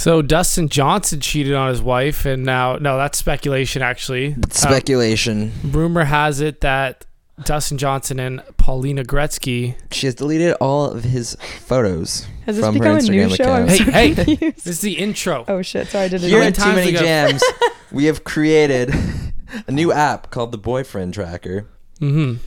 So Dustin Johnson cheated on his wife, and now no, that's speculation. Actually, Speculation. Um, rumor has it that Dustin Johnson and Paulina Gretzky. she has deleted all of his photos. Has this From her become a new Instagram show? I'm account. so Hey, hey. This is the intro. Oh shit! Sorry, I did it. Here many at. Too Many we Jams, we have created a new app called the Boyfriend Tracker. hmm You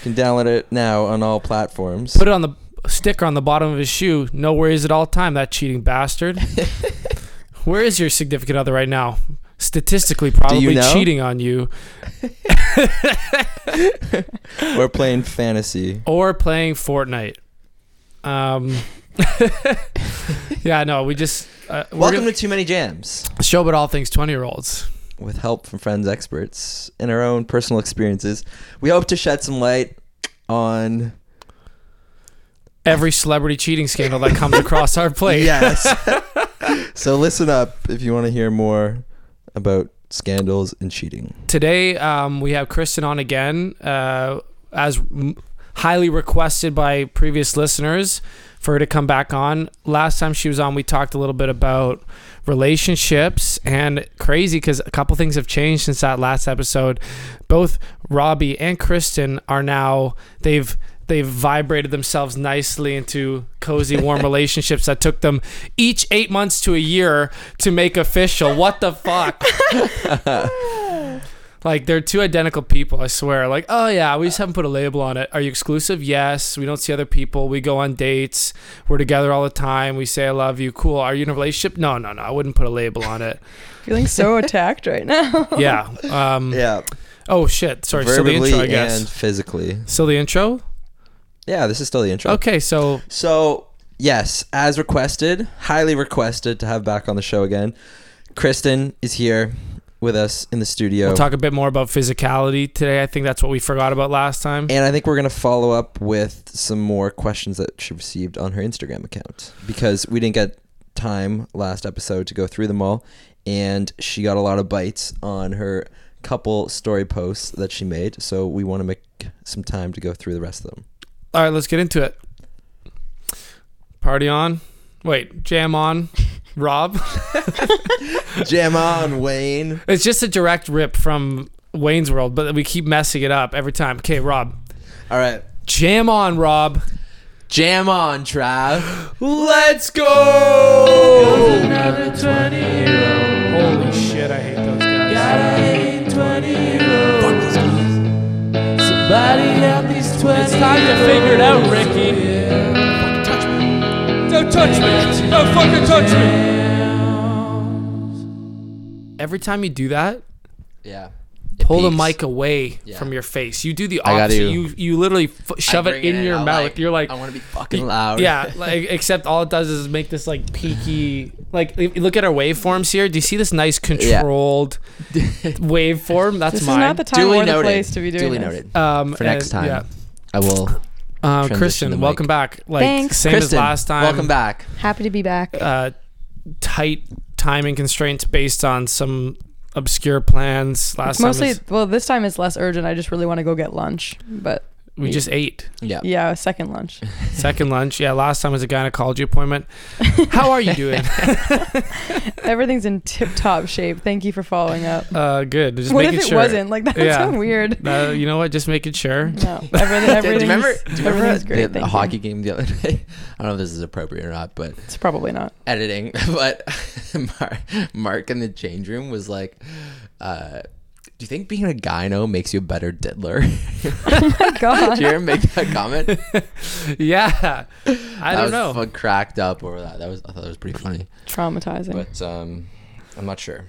can download it now on all platforms. Put it on the sticker on the bottom of his shoe. No worries at all time. That cheating bastard. Where is your significant other right now? Statistically, probably know? cheating on you We're playing fantasy. or playing Fortnite. Um. yeah, no, we just uh, Welcome gonna to Too Many Jams. show about all things twenty year olds. With help from friends, experts, and our own personal experiences, we hope to shed some light on Every celebrity cheating scandal that comes across our plate. Yes. so listen up if you want to hear more about scandals and cheating. Today, um, we have Kristen on again, uh, as m- highly requested by previous listeners for her to come back on. Last time she was on, we talked a little bit about relationships and crazy because a couple things have changed since that last episode. Both Robbie and Kristen are now they've they've vibrated themselves nicely into cozy warm relationships that took them each eight months to a year to make official what the fuck like they're two identical people, I swear. Like, oh yeah, we just haven't put a label on it. Are you exclusive? Yes. We don't see other people. We go on dates. We're together all the time. We say I love you. Cool. Are you in a relationship? No, no, no. I wouldn't put a label on it. Feeling so attacked right now. Yeah. Um Yeah. oh shit. Sorry, still the verbally intro, I guess. and physically. Still the intro? Yeah, this is still the intro. Okay, so So, yes, as requested, highly requested to have back on the show again. Kristen is here with us in the studio. we'll talk a bit more about physicality today. I think that's what we forgot about last time. and I think we're going to follow up with some more questions that she received on her Instagram account because we didn't get time last episode to go through them all. And she got a lot of bites on her couple story posts that she made. So we want to make some time to go through the rest of them. All right, let's get into it. Party on. Wait, jam on. Rob. Jam on, Wayne. It's just a direct rip from Wayne's World, but we keep messing it up every time. Okay, Rob. All right. Jam on, Rob. Jam on, Trav. Let's go! Holy shit, I hate those guys. It's time to figure it out, Ricky. Don't touch me! Don't touch me. Don't fucking touch me! Every time you do that, Yeah. pull the mic away Yeah. from your face. You do the I opposite. You you literally f- shove it in your mouth. You're like, I want to be fucking loud. yeah, like except all it does is make this like peaky. Like look at our waveforms here. Do you see this nice controlled waveform? That's this is not the time Duly or the place to be doing Duly this. noted. um, For next time. Yeah. I will. Uh, Transition the Kristen, mic. welcome back. Like Thanks. same Kristen, as last time. welcome back. Happy to be back. Uh, tight timing constraints based on some obscure plans. Last It's mostly time well, this time it's less urgent. I just really want to go get lunch, but is- we just ate. Yeah. yeah, second lunch. Second lunch. Yeah, last time was a gynecology appointment. How are you doing? Everything's in tip-top shape. Thank you for following up. Uh, good. Just what making if it sure. wasn't? Like that's Yeah. so weird. Uh, you know what? Just making sure. No, everything. Do Everything's, you remember? Do you remember everything's the, great. the thank hockey game the other day? I don't know if this is appropriate or not, but It's probably not. editing. But Mar- Mark in the change room was like, uh, "Do you think being a gyno makes you a better diddler?" Oh my god. Did you ever make that comment? Yeah. I I don't was know. cracked up over that. That was I thought that was pretty funny, Traumatizing. but um, I'm not sure.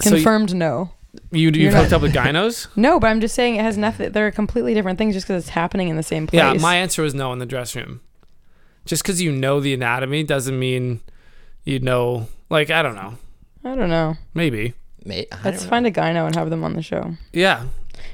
So you- Confirmed no. you you've hooked up with gynos? No, but I'm just saying it has nothing. They're completely different things just because it's happening in the same place. yeah, my answer was no in the dressing room. Just because you know the anatomy doesn't mean you know. Like I don't know. I don't know. Maybe. Mate, I Let's don't find a gyno and have them on the show. Yeah.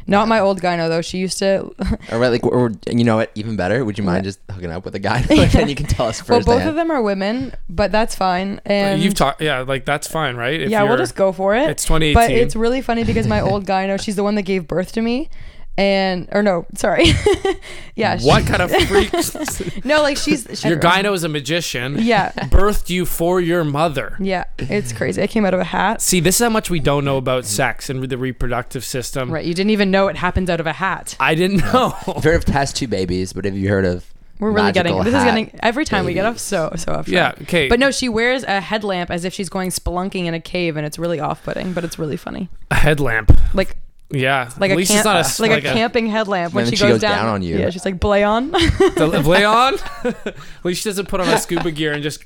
Not my old gyno though. She used to. know. Or like, or, you know what? Even better. Would you mind Yeah. just hooking up with a guy, and then you can tell us well, first? both of them are women, but that's fine. And You've talked. Yeah, like that's fine, right? If yeah, we'll just go for it. It's 2018. But it's really funny because my old gyno, she's the one that gave birth to me. And or no, sorry, yeah. she- What kind of freak? no, like she's she, your gyno is a magician. Yeah, Birthed you for your mother. yeah. It's crazy. I came out of a hat. See, this is how much we don't know about sex and the reproductive system. Right. You didn't even know it happens out of a hat. I didn't know. I've heard of test tube babies, but have you heard of? We're really getting this is getting every time we get baby? off so so off. yeah. Okay. But no, she wears a headlamp as if she's going spelunking in a cave, and it's really off-putting, but it's really funny. a headlamp. Like Yeah. like At a least camp, it's not a s- like, a camping headlamp when And she goes, she goes down on you. Yeah, she's like blay on. The lay on. At least she doesn't put on a scuba gear and just,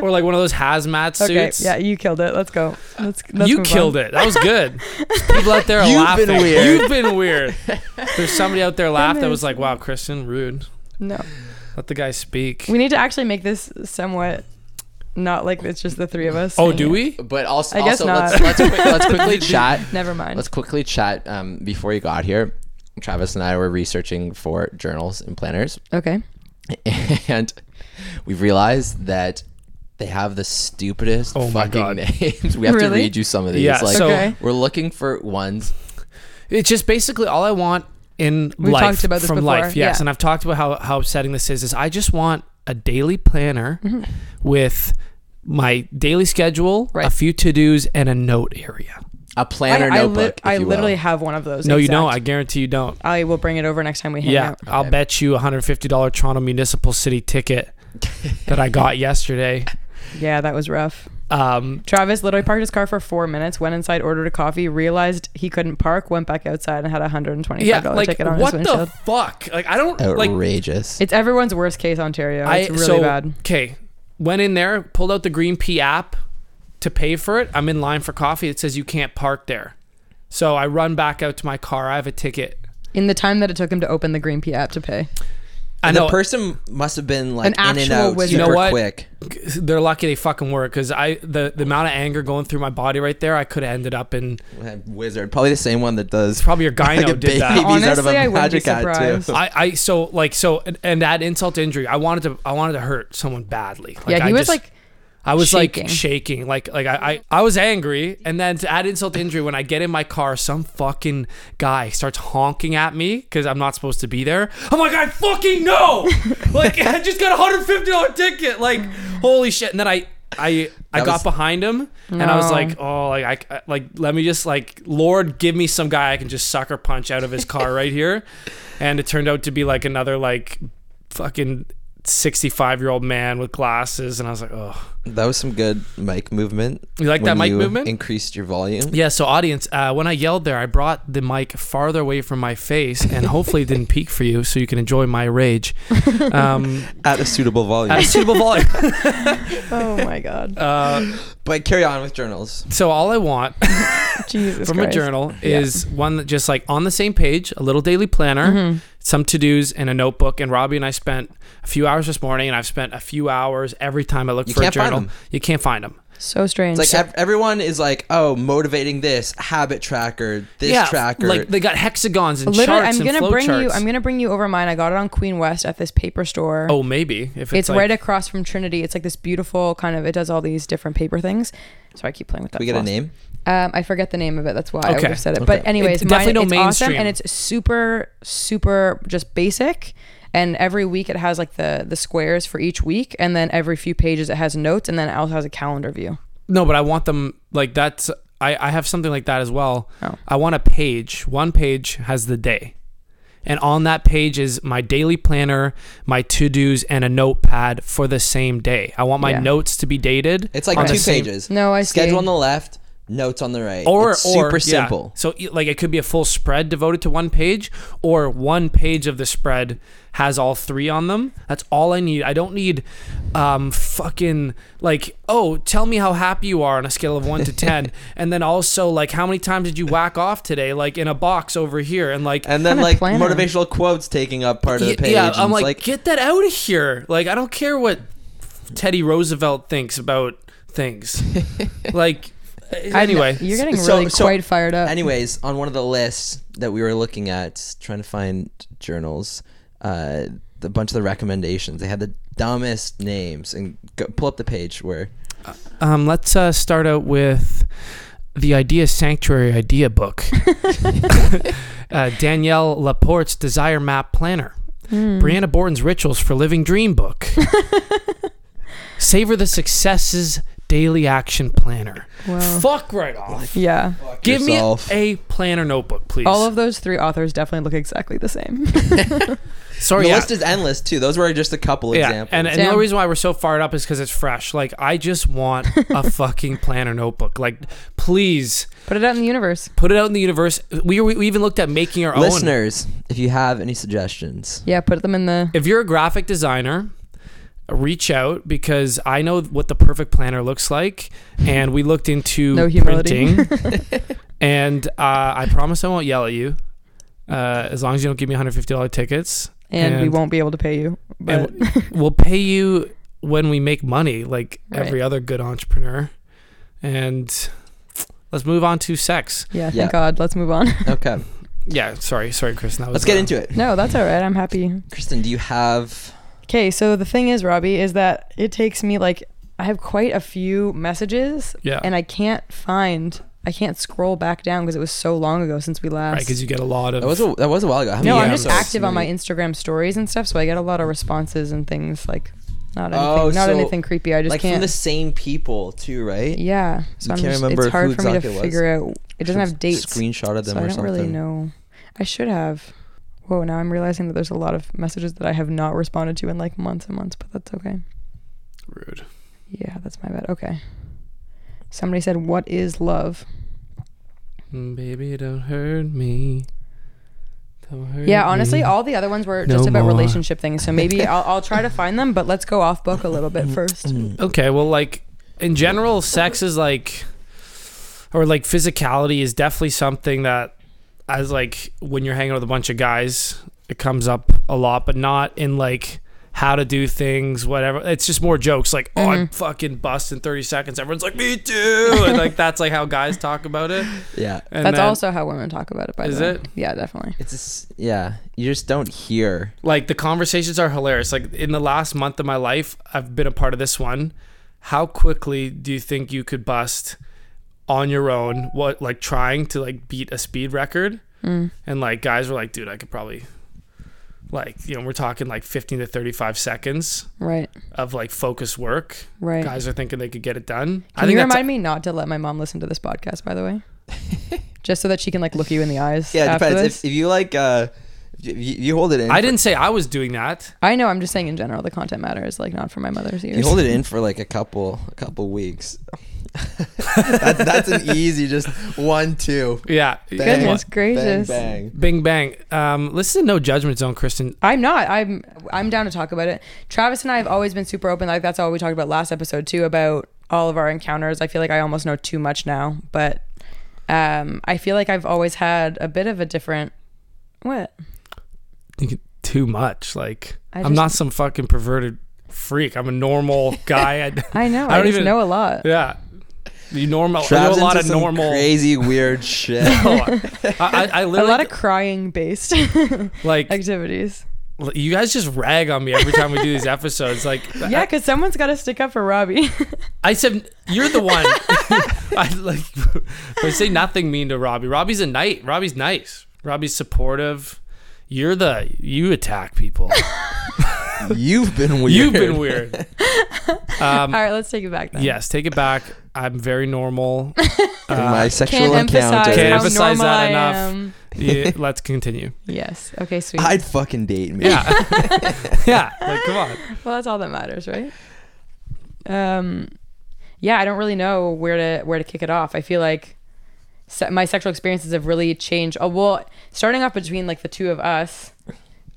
or like one of those hazmat suits. okay, suits. yeah, you killed it. Let's go. Let's, let's you move killed on. it. That was good. People out there are You've laughing. been weird. You've been weird. There's somebody out there laughed that was like, "Wow, Kristen, rude." No, Let the guy speak. we need to actually make this somewhat not like it's just the three of us. oh, do it. we? But also, I guess also not. let's let's, quick, let's quickly chat. Never mind. Let's quickly chat. Um, before you got here, Travis and I were researching for journals and planners, okay. and we've realized that they have the stupidest Oh my fucking God. names. We have to read you some of these. Yeah, like so- Okay. we're looking for ones. It's just basically all I want in We've life talked about this from before, life. Yes, yeah. and I've talked about how how upsetting this is. Is I just want a daily planner Mm-hmm. With my daily schedule, a few to dos, and a note area. A planner I, I, notebook. lit- if I you will. literally have one of those. No, you exact. don't. I guarantee you don't. I will bring it over next time we hang Yeah, out. I'll Okay. bet you a hundred fifty dollar Toronto Municipal City ticket that I got yesterday. Yeah, that was rough. Um, Travis literally parked his car for four minutes, went inside, ordered a coffee, realized he couldn't park, went back outside, and had a hundred and twenty-five yeah, dollar like ticket on what the fuck? Like I don't like. outrageous. it's everyone's worst case, Ontario. I It's really so bad. okay. Went in there, pulled out the Green P app to pay for it. I'm in line for coffee. It says you can't park there. So I run back out to my car. I have a ticket. In the time that it took him to open the Green P app to pay. I And know the person must have been like An in and actual out wizard. super You know what? quick. they're lucky they fucking work because I the the amount of anger going through my body right there. I could have ended up in Wizard, probably the same one that it's does probably your gyno like a did that. baby's out of Honestly, I a wouldn't be magic hat surprised. too. I, I so like so and, and that insult to injury. I wanted to I wanted to hurt someone badly. Like, yeah, he I was just- like, I was shaking. like shaking, like like I, I I was angry, and then to add insult to injury, when I get in my car, some fucking guy starts honking at me because I'm not supposed to be there. I'm like, I fucking know, like I just got a hundred fifty dollar ticket, like holy shit, and then I. I I That got was- behind him and I was like, oh, like I I- like let me just like Lord, give me some guy I can just sucker punch out of his car right here, and it turned out to be like another like fucking sixty five year old man with glasses, and I was like, oh, That was some good mic movement. You like that mic you movement? Increased your volume. Yeah, so audience, uh, when I yelled there, I brought the mic farther away from my face, and hopefully it didn't peak for you, so you can enjoy my rage um, At a suitable volume. at a suitable volume. oh my god, Uh, but carry on with journals. so all I want Jesus from a journal is one that just like on the same page, a little daily planner, Mm-hmm. Some to dos, and a notebook. And Robbie and I spent a few hours this morning, and I've spent a few hours every time I look You for can't a find journal. them. You can't find them. So strange. It's like ev- everyone is like, oh, motivating this habit tracker, this yeah, tracker. like they got hexagons and Literally, charts I'm and gonna flow bring you. I'm gonna bring you over mine. I got it on Queen West at this paper store. oh, maybe if it's, it's like, right across from Trinity. It's like this beautiful kind of. It does all these different paper things. So I keep playing with that. we get a name. Um, I forget the name of it. That's why I would Okay. have said it. Okay. But anyways, It's definitely mine, no it's awesome mainstream. and it's super, super just basic. And every week it has like the the squares for each week, and then every few pages it has notes, and then it also has a calendar view. No, but I want them like that's. I, I have something like that as well. Oh. I want a page. One page has the day. And on that page is my daily planner, my to dos, and a notepad for the same day. I want my Yeah. notes to be dated. It's like on two same- pages. No, I see. Schedule on the left, notes on the right. Or, it's or super yeah. simple. So e- like it could be a full spread devoted to one page, or one page of the spread has all three on them. That's all I need. I don't need um fucking like oh tell me how happy you are on a scale of one to ten, and then also like how many times did you whack off today? Like in a box over here, and like And then like planner. motivational quotes taking up part of the page. Yeah, I'm it's like, get that out of here. Like, I don't care what Teddy Roosevelt thinks about things. like, I- anyway, you're getting so- really so quite fired up. Anyways, on one of the lists that we were looking at, trying to find journals, uh, a bunch of the recommendations, they had the dumbest names. And go, pull up the page where um, let's uh, start out with the Idea Sanctuary Idea book. uh, Danielle LaPorte's Desire Map Planner, Brianna Borton's Rituals for Living Dream book, Savor the Successes Daily Action Planner. Wow. Fuck right off. Yeah. Give yourself. me a planner notebook, please. All of those three authors definitely look exactly the same. Sorry, the yeah. list is endless too. Those were just a couple Yeah, examples. and, and the only reason why we're so fired up is because it's fresh. Like, I just want a fucking planner notebook. Like, please Put it out in the universe. put it out in the universe. We, we even looked at making our own. Listeners, if you have any suggestions, Yeah, put them in the. If you're a graphic designer, reach out because I know what the perfect planner looks like, and we looked into No printing. and uh, I promise I won't yell at you, uh, as long as you don't give me $150 tickets. And, we won't be able to pay you. But we'll pay you when we make money, like Right. every other good entrepreneur. And let's move on to sex. yeah, thank Yeah. God. Let's move on. okay, Yeah, sorry, sorry, Kristen. That was let's get uh, into it. no, that's all right. I'm happy. Kristen, do you have? Okay, so the thing is, Robbie, is that it takes me like I have quite a few messages, Yeah, and I can't find, I can't scroll back down because it was so long ago since we last. right, because you get a lot of. That was a, that was a while ago. How no, I'm just active on my Instagram stories and stuff, so I get a lot of responses and things like not oh, anything, Oh, not so, anything creepy. I just like can't. from the same people too, right? yeah, so You I'm can't just, remember it's hard who for me to exactly was? figure out. It doesn't Should've have dates, Screenshotted them so I don't something. really know. I should have. Whoa, now I'm realizing that there's a lot of messages that I have not responded to in like months and months, but that's okay. rude. Yeah, that's my bad. Okay. Somebody said, "What is love?" Baby, don't hurt me. Don't hurt Yeah, honestly, me. all the other ones were No just about more. relationship things. So maybe I'll, I'll try to find them, but let's go off book a little bit first. Mm. Okay, well, like in general, sex is like, or like physicality is definitely something that, as like when you're hanging with a bunch of guys, it comes up a lot, but not in like how to do things, whatever. It's just more jokes like, oh, I'm mm-hmm. fucking bust in 30 seconds. Everyone's like, me too. And like that's like how guys talk about it. Yeah, And That's then, also how women talk about it. By Is the way, it? Yeah, definitely. it's just, yeah. You just don't hear. like the conversations are hilarious. Like in the last month of my life, I've been a part of this one. How quickly do you think you could bust on your own? What like trying to like beat a speed record? Mm. And like guys were like, dude, I could probably like you know we're talking like 15 to 35 seconds Right, of like focus work. right. Guys are thinking they could get it done. I Can think you that's remind me not to let my mom listen to this podcast? By the way, just so that she can like look you in the eyes. Yeah, it depends. If, if you like, uh, you, you hold it in. I didn't say I was doing that. I know. I'm just saying in general, the content matters. Like not for my mother's ears. You hold it in for like a couple, a couple weeks. That, that's an easy, just one, two. Yeah. Bang, Goodness gracious. Bang, bang. Bing bang. Um, listen to No Judgment Zone, Kristen. I'm not. I'm I'm down to talk about it. Travis and I have always been super open. Like that's all we talked about last episode too about all of our encounters. I feel like I almost know too much now, but um, I feel like I've always had a bit of a different. What? too much. Like I I'm not some fucking perverted freak. I'm a normal guy. I, I know. I I, don't just even- know a lot. yeah, you normal. I know a lot of some normal. crazy, weird shit. I, I, I A literally a lot of crying based like activities. you guys just rag on me every time we do these episodes. Like Yeah, because someone's got to stick up for Robbie. I said you're the one. I like I say nothing mean to Robbie. Robbie's a knight. Robbie's nice. Robbie's supportive. You're the you attack people. You've been weird. You've been weird. Um, All right, let's take it back then. yes, take it back. I'm very normal. In my Uh, sexual Can't emphasize encounter. Can't how emphasize normal that I enough. am. yeah, let's continue. Yes. Okay, sweet. I'd fucking date me. Yeah, yeah. Like, come on. well, that's all that matters, right? Um, yeah, I don't really know where to where to kick it off. I feel like se- my sexual experiences have really changed. Oh, well, starting off between like the two of us,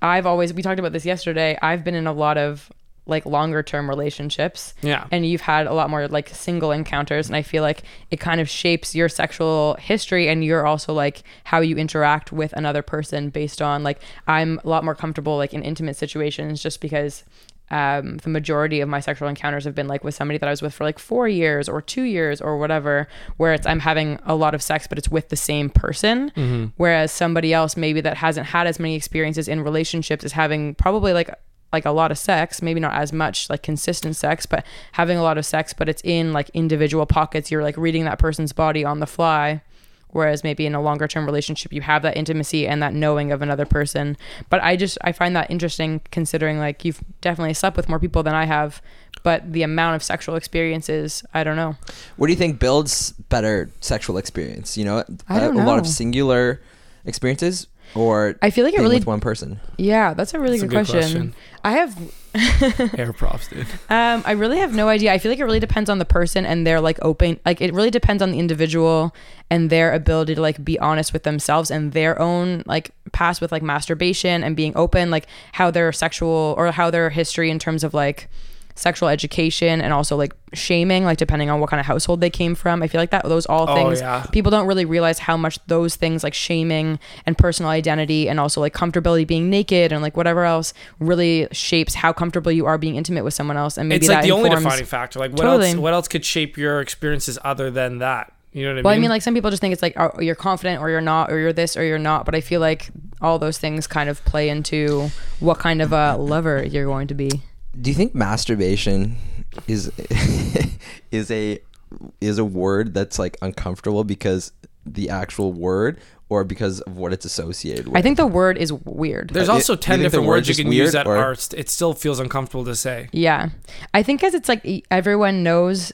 I've always we talked about this yesterday. I've been in a lot of like longer term relationships Yeah. and you've had a lot more like single encounters and i feel like it kind of shapes your sexual history and you're also like how you interact with another person based on like i'm a lot more comfortable like in intimate situations just because um, the majority of my sexual encounters have been like with somebody that I was with for like four years or two years or whatever, where it's I'm having a lot of sex, but it's with the same person. Whereas somebody else maybe that hasn't had as many experiences in relationships is having probably like like a lot of sex, maybe not as much like consistent sex, but having a lot of sex, but it's in like individual pockets. You're like reading that person's body on the fly. Whereas maybe in a longer term relationship you have that intimacy and that knowing of another person. But i just i find that interesting considering like you've definitely slept with more people than i have but the amount of sexual experiences i don't know. What do you think builds better sexual experience? You know, a, a lot of singular experiences or i feel like it being really with one person. yeah that's a really That's a good, good question. question. i have Air props, dude. Um, I really have no idea. I feel like it really depends on the person and their like open like it really depends on the individual and their ability to like be honest with themselves and their own like past with like masturbation and being open, like how their sexual or how their history in terms of like sexual education and also like shaming, like depending on what kind of household they came from. I feel like that those all Oh, things yeah. people don't really realize how much those things like shaming and personal identity and also like comfortability being naked and like whatever else really shapes how comfortable you are being intimate with someone else and maybe it's that like the only defining factor. Like what Totally. else? What else could shape your experiences other than that? You know what I mean? well, I mean? mean, like some people just think it's like oh, you're confident or you're not, or you're this or you're not. But I feel like all those things kind of play into what kind of a lover you're going to be. Do you think masturbation is is a is a word that's like uncomfortable because the actual word or because of what it's associated with? I think the word is weird. There's Uh, also do you ten different word words you just can use that or- are. It still feels uncomfortable to say. Yeah. I think because it's like e- everyone knows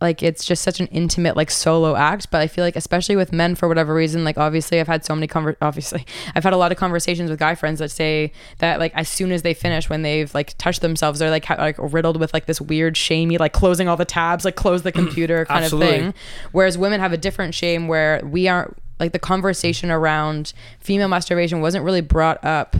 like it's just such an intimate like solo act but i feel like especially with men for whatever reason like obviously i've had so many conver- obviously i've had a lot of conversations with guy friends that say that like as soon as they finish when they've like touched themselves they're like ha- like riddled with like this weird shamey like closing all the tabs like close the computer kind of thing. Whereas women have a different shame where we aren't like the conversation around female masturbation wasn't really brought up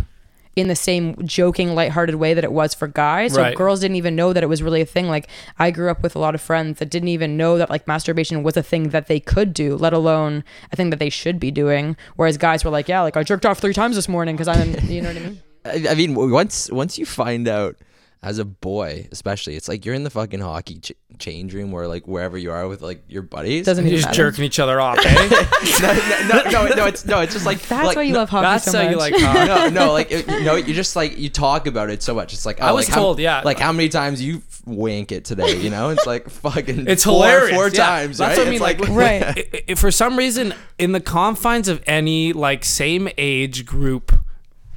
in the same joking lighthearted way that it was for guys. So Right. girls didn't even know that it was really a thing. Like i grew up with a lot of friends that didn't even know that like masturbation was a thing that they could do let alone a thing that they should be doing. Whereas guys were like yeah like i jerked off three times this morning because i'm you know what i mean? I, I mean, once once you find out as a boy, especially, it's like you're in the fucking hockey ch- change room or like wherever you are with like your buddies. doesn't You're just matter jerking each other off, eh? no, no, no, no, no, it's no, it's just like that's like, why you no, love hockey That's so how much you like hockey. no, no, like it- you know, you just like you talk about it so much. It's like oh, I was like, how- told, yeah. like how many times you wank it today? You know, it's like fucking. It's four, hilarious. Four yeah. times. That's right? what I mean. It's Like, Right. i- i- for some reason, in the confines of any like same age group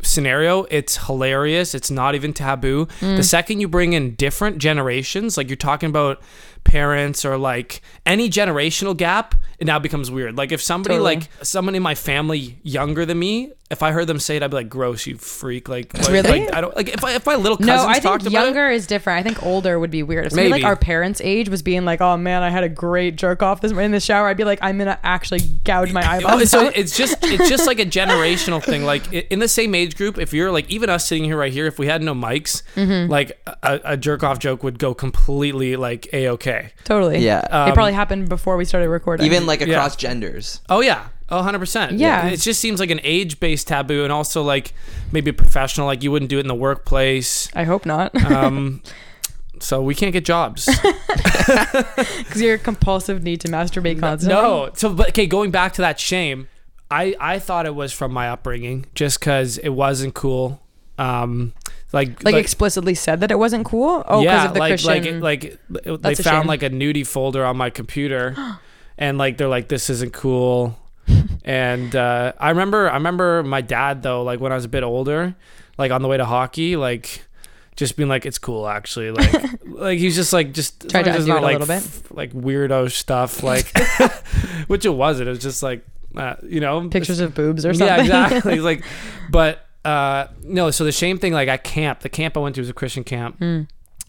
scenario, it's hilarious. It's not even taboo. Mm. The second you bring in different generations, like you're talking about parents or like any generational gap, it now becomes weird. Like if somebody Totally. like someone in my family younger than me, if I heard them say it, I'd be like, "Gross, you freak!" Like, like, Really? like, I don't like if I, if my little cousins no, I talked think younger is different. I think older would be weird. If somebody like Maybe. our parents' age was being like, "Oh man, I had a great jerk off this in the shower," I'd be like, "I'm gonna actually gouge my eyeball." so out." it's just it's just like a generational thing. Like in the same age group, if you're like even us sitting here right here, if we had no mics, Mm-hmm. like a, a jerk off joke would go completely like a okay. Totally. Yeah. it Um, probably happened before we started recording. Even like Yeah. across genders. Oh yeah. Oh, 100%. Yeah. It just seems like an age based taboo and also like maybe professional. Like you wouldn't do it in the workplace. I hope not, Um, so we can't get jobs. because your compulsive need to masturbate constantly. No. So, but okay, going back to that shame, I I thought it was from my upbringing, just because it wasn't cool. Um, like like, explicitly said that it wasn't cool. Oh, because yeah, of the like Christian. like like they found shame. like a nudie folder on my computer, and like they're like this isn't cool. and uh, I remember I remember my dad though, like when I was a bit older, like on the way to hockey, like. Just being like, it's cool actually. Like, like he's just like, just Tried to long as it's undo not it a like little bit. f- like weirdo stuff, like which it wasn't. It was just like, uh, you know, pictures of boobs or something. yeah, exactly. Like, but uh, no. So the shame thing, like at camp, the camp I went to was a Christian camp. Hmm.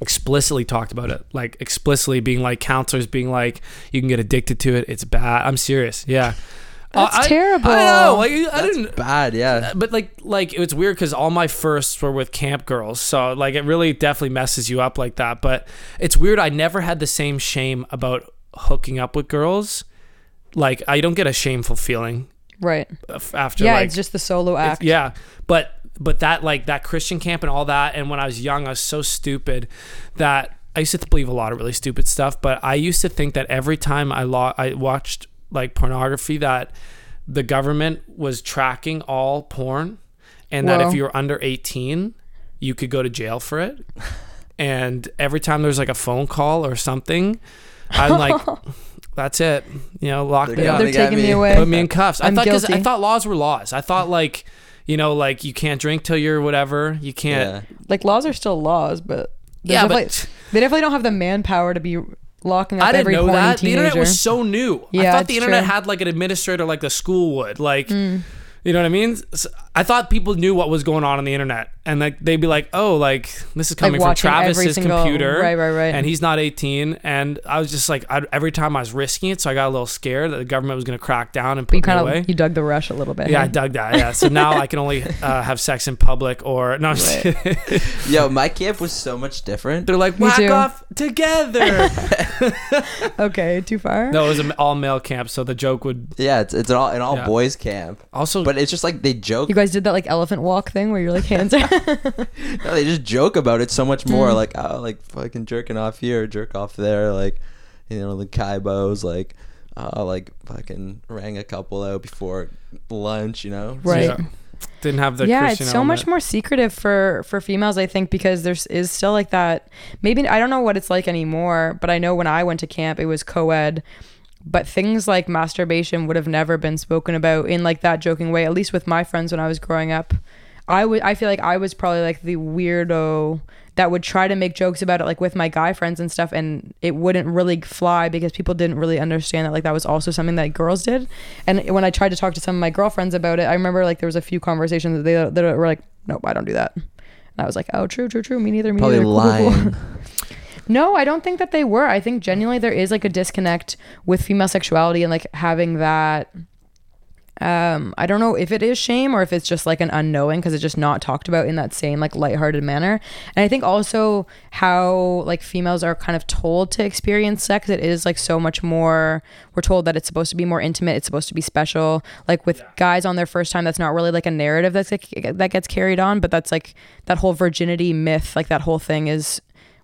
Explicitly talked about it, like explicitly being like counselors being like, you can get addicted to it. It's bad. I'm serious. Yeah. That's I- terrible. I know. Like I That's didn't. bad. Yeah. But like, like it's weird because all my firsts were with camp girls, so like it really definitely messes you up like that. But it's weird. I never had the same shame about hooking up with girls. Like I don't get a shameful feeling right. after Yeah, like it's just the solo act. yeah, but but that like that Christian camp and all that, and when I was young, I was so stupid that I used to believe a lot of really stupid stuff. But I used to think that every time I lo- I watched like pornography, that the government was tracking all porn, and that if you were under eighteen, you could go to jail for it. And every time there's like a phone call or something, I'm like, that's it. You know, lock They're me gonna up, They're taking me me. away. put me in cuffs. I I'm thought 'cause I thought laws were laws. I thought like, you know, like you can't drink till you're whatever. You can't. Yeah. Like laws are still laws, but Yeah, but they definitely don't have the manpower to be locking up I didn't every know horny that. The teenager. internet was so new. Yeah, I Yeah, thought the internet true. had like an administrator like the school would. Like, Mm. you know what I mean? S I I thought people knew what was going on on the internet, and like they'd be like, "Oh, like this is coming from Travis's single- computer, right, right, right. and he's not 18." And I was just like, I, every time I was risking it, so I got a little scared that the government was going to crack down and But you put me kind away. you dug the rush a little bit. Yeah, I dug that. Yeah, so now I can only uh, have sex in public, or no, I'm Right. Yo, my camp was so much different. they're like Me whack off together. okay, too far. no, it was an all male camp, so the joke would Yeah, it's it's an all an all Yeah. boys camp, also. but it's just like they joke. You guys did that like elephant walk thing where you're like hands are No, they just joke about it so much more. Mm. Like, oh, like fucking jerking off here, jerk off there. Like, you know, the Kaibos, like, uh, like fucking rang a couple out before lunch. You know, Right. Yeah. Didn't have the yeah, Christian it's so much more secretive for for females, I think, because there's is still like that. Maybe I don't know what it's like anymore, but I know when I went to camp, it was co-ed. But things like masturbation would have never been spoken about in like that joking way. At least with my friends when I was growing up, I would I feel like I was probably like the weirdo that would try to make jokes about it like with my guy friends and stuff and it wouldn't really fly because people didn't really understand that like that was also something that girls did. And when i tried to talk to some of my girlfriends about it i remember like there was a few conversations that they that were like nope i don't do that. And i was like oh true true true. Me neither me probably neither. Cool, cool, cool. no i don't think that they were. I think genuinely there is like a disconnect with female sexuality and like having that um i don't know if it is shame or if it's just like an unknowing because it's just not talked about in that same like lighthearted manner. And i think also how like females are kind of told to experience sex it is like so much more we're told that it's supposed to be more intimate it's supposed to be special. Like with guys on their first time that's not really like a narrative that's like, that gets carried on but that's like that whole virginity myth like that whole thing is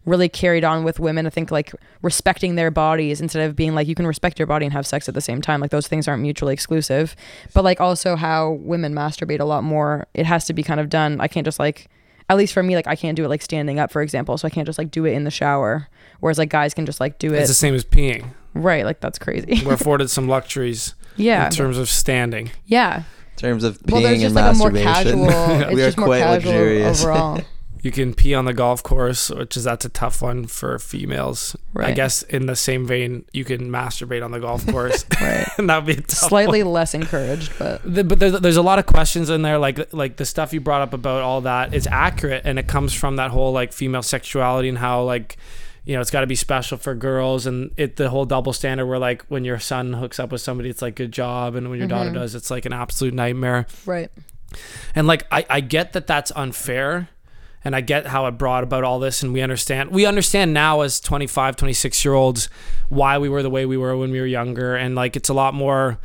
really carried on with women. I think like respecting their bodies instead of being like you can respect your body and have sex at the same time. Like those things aren't mutually exclusive. But like also how women masturbate a lot more. It has to be kind of done. I can't just like at least for me like I can't do it like standing up for example. So I can't just like do it in the shower. Whereas like guys can just like do it. It's the same as peeing. right. Like that's crazy. We're afforded some luxuries yeah. in terms of standing. Yeah. In terms of Well, peeing there's and just like a more masturbation, casual. we It's are just more quite casual luxurious. overall. You can pee on the golf course, which is that's a tough one for females. Right. I guess in the same vein, you can masturbate on the golf course, Right. and that'd be Slightly less encouraged, but The- but there's, there's a lot of questions in there like like the stuff you brought up about all that is accurate and it comes from that whole like female sexuality and how like you know it's got to be special for girls and it the whole double standard where like when your son hooks up with somebody it's like a good job and when your daughter mm-hmm. does it's like an absolute nightmare right. and like I, I get that that's unfair and I get how it brought about all this and we understand we understand now as 25 26 year olds why we were the way we were when we were younger. And like it's a lot more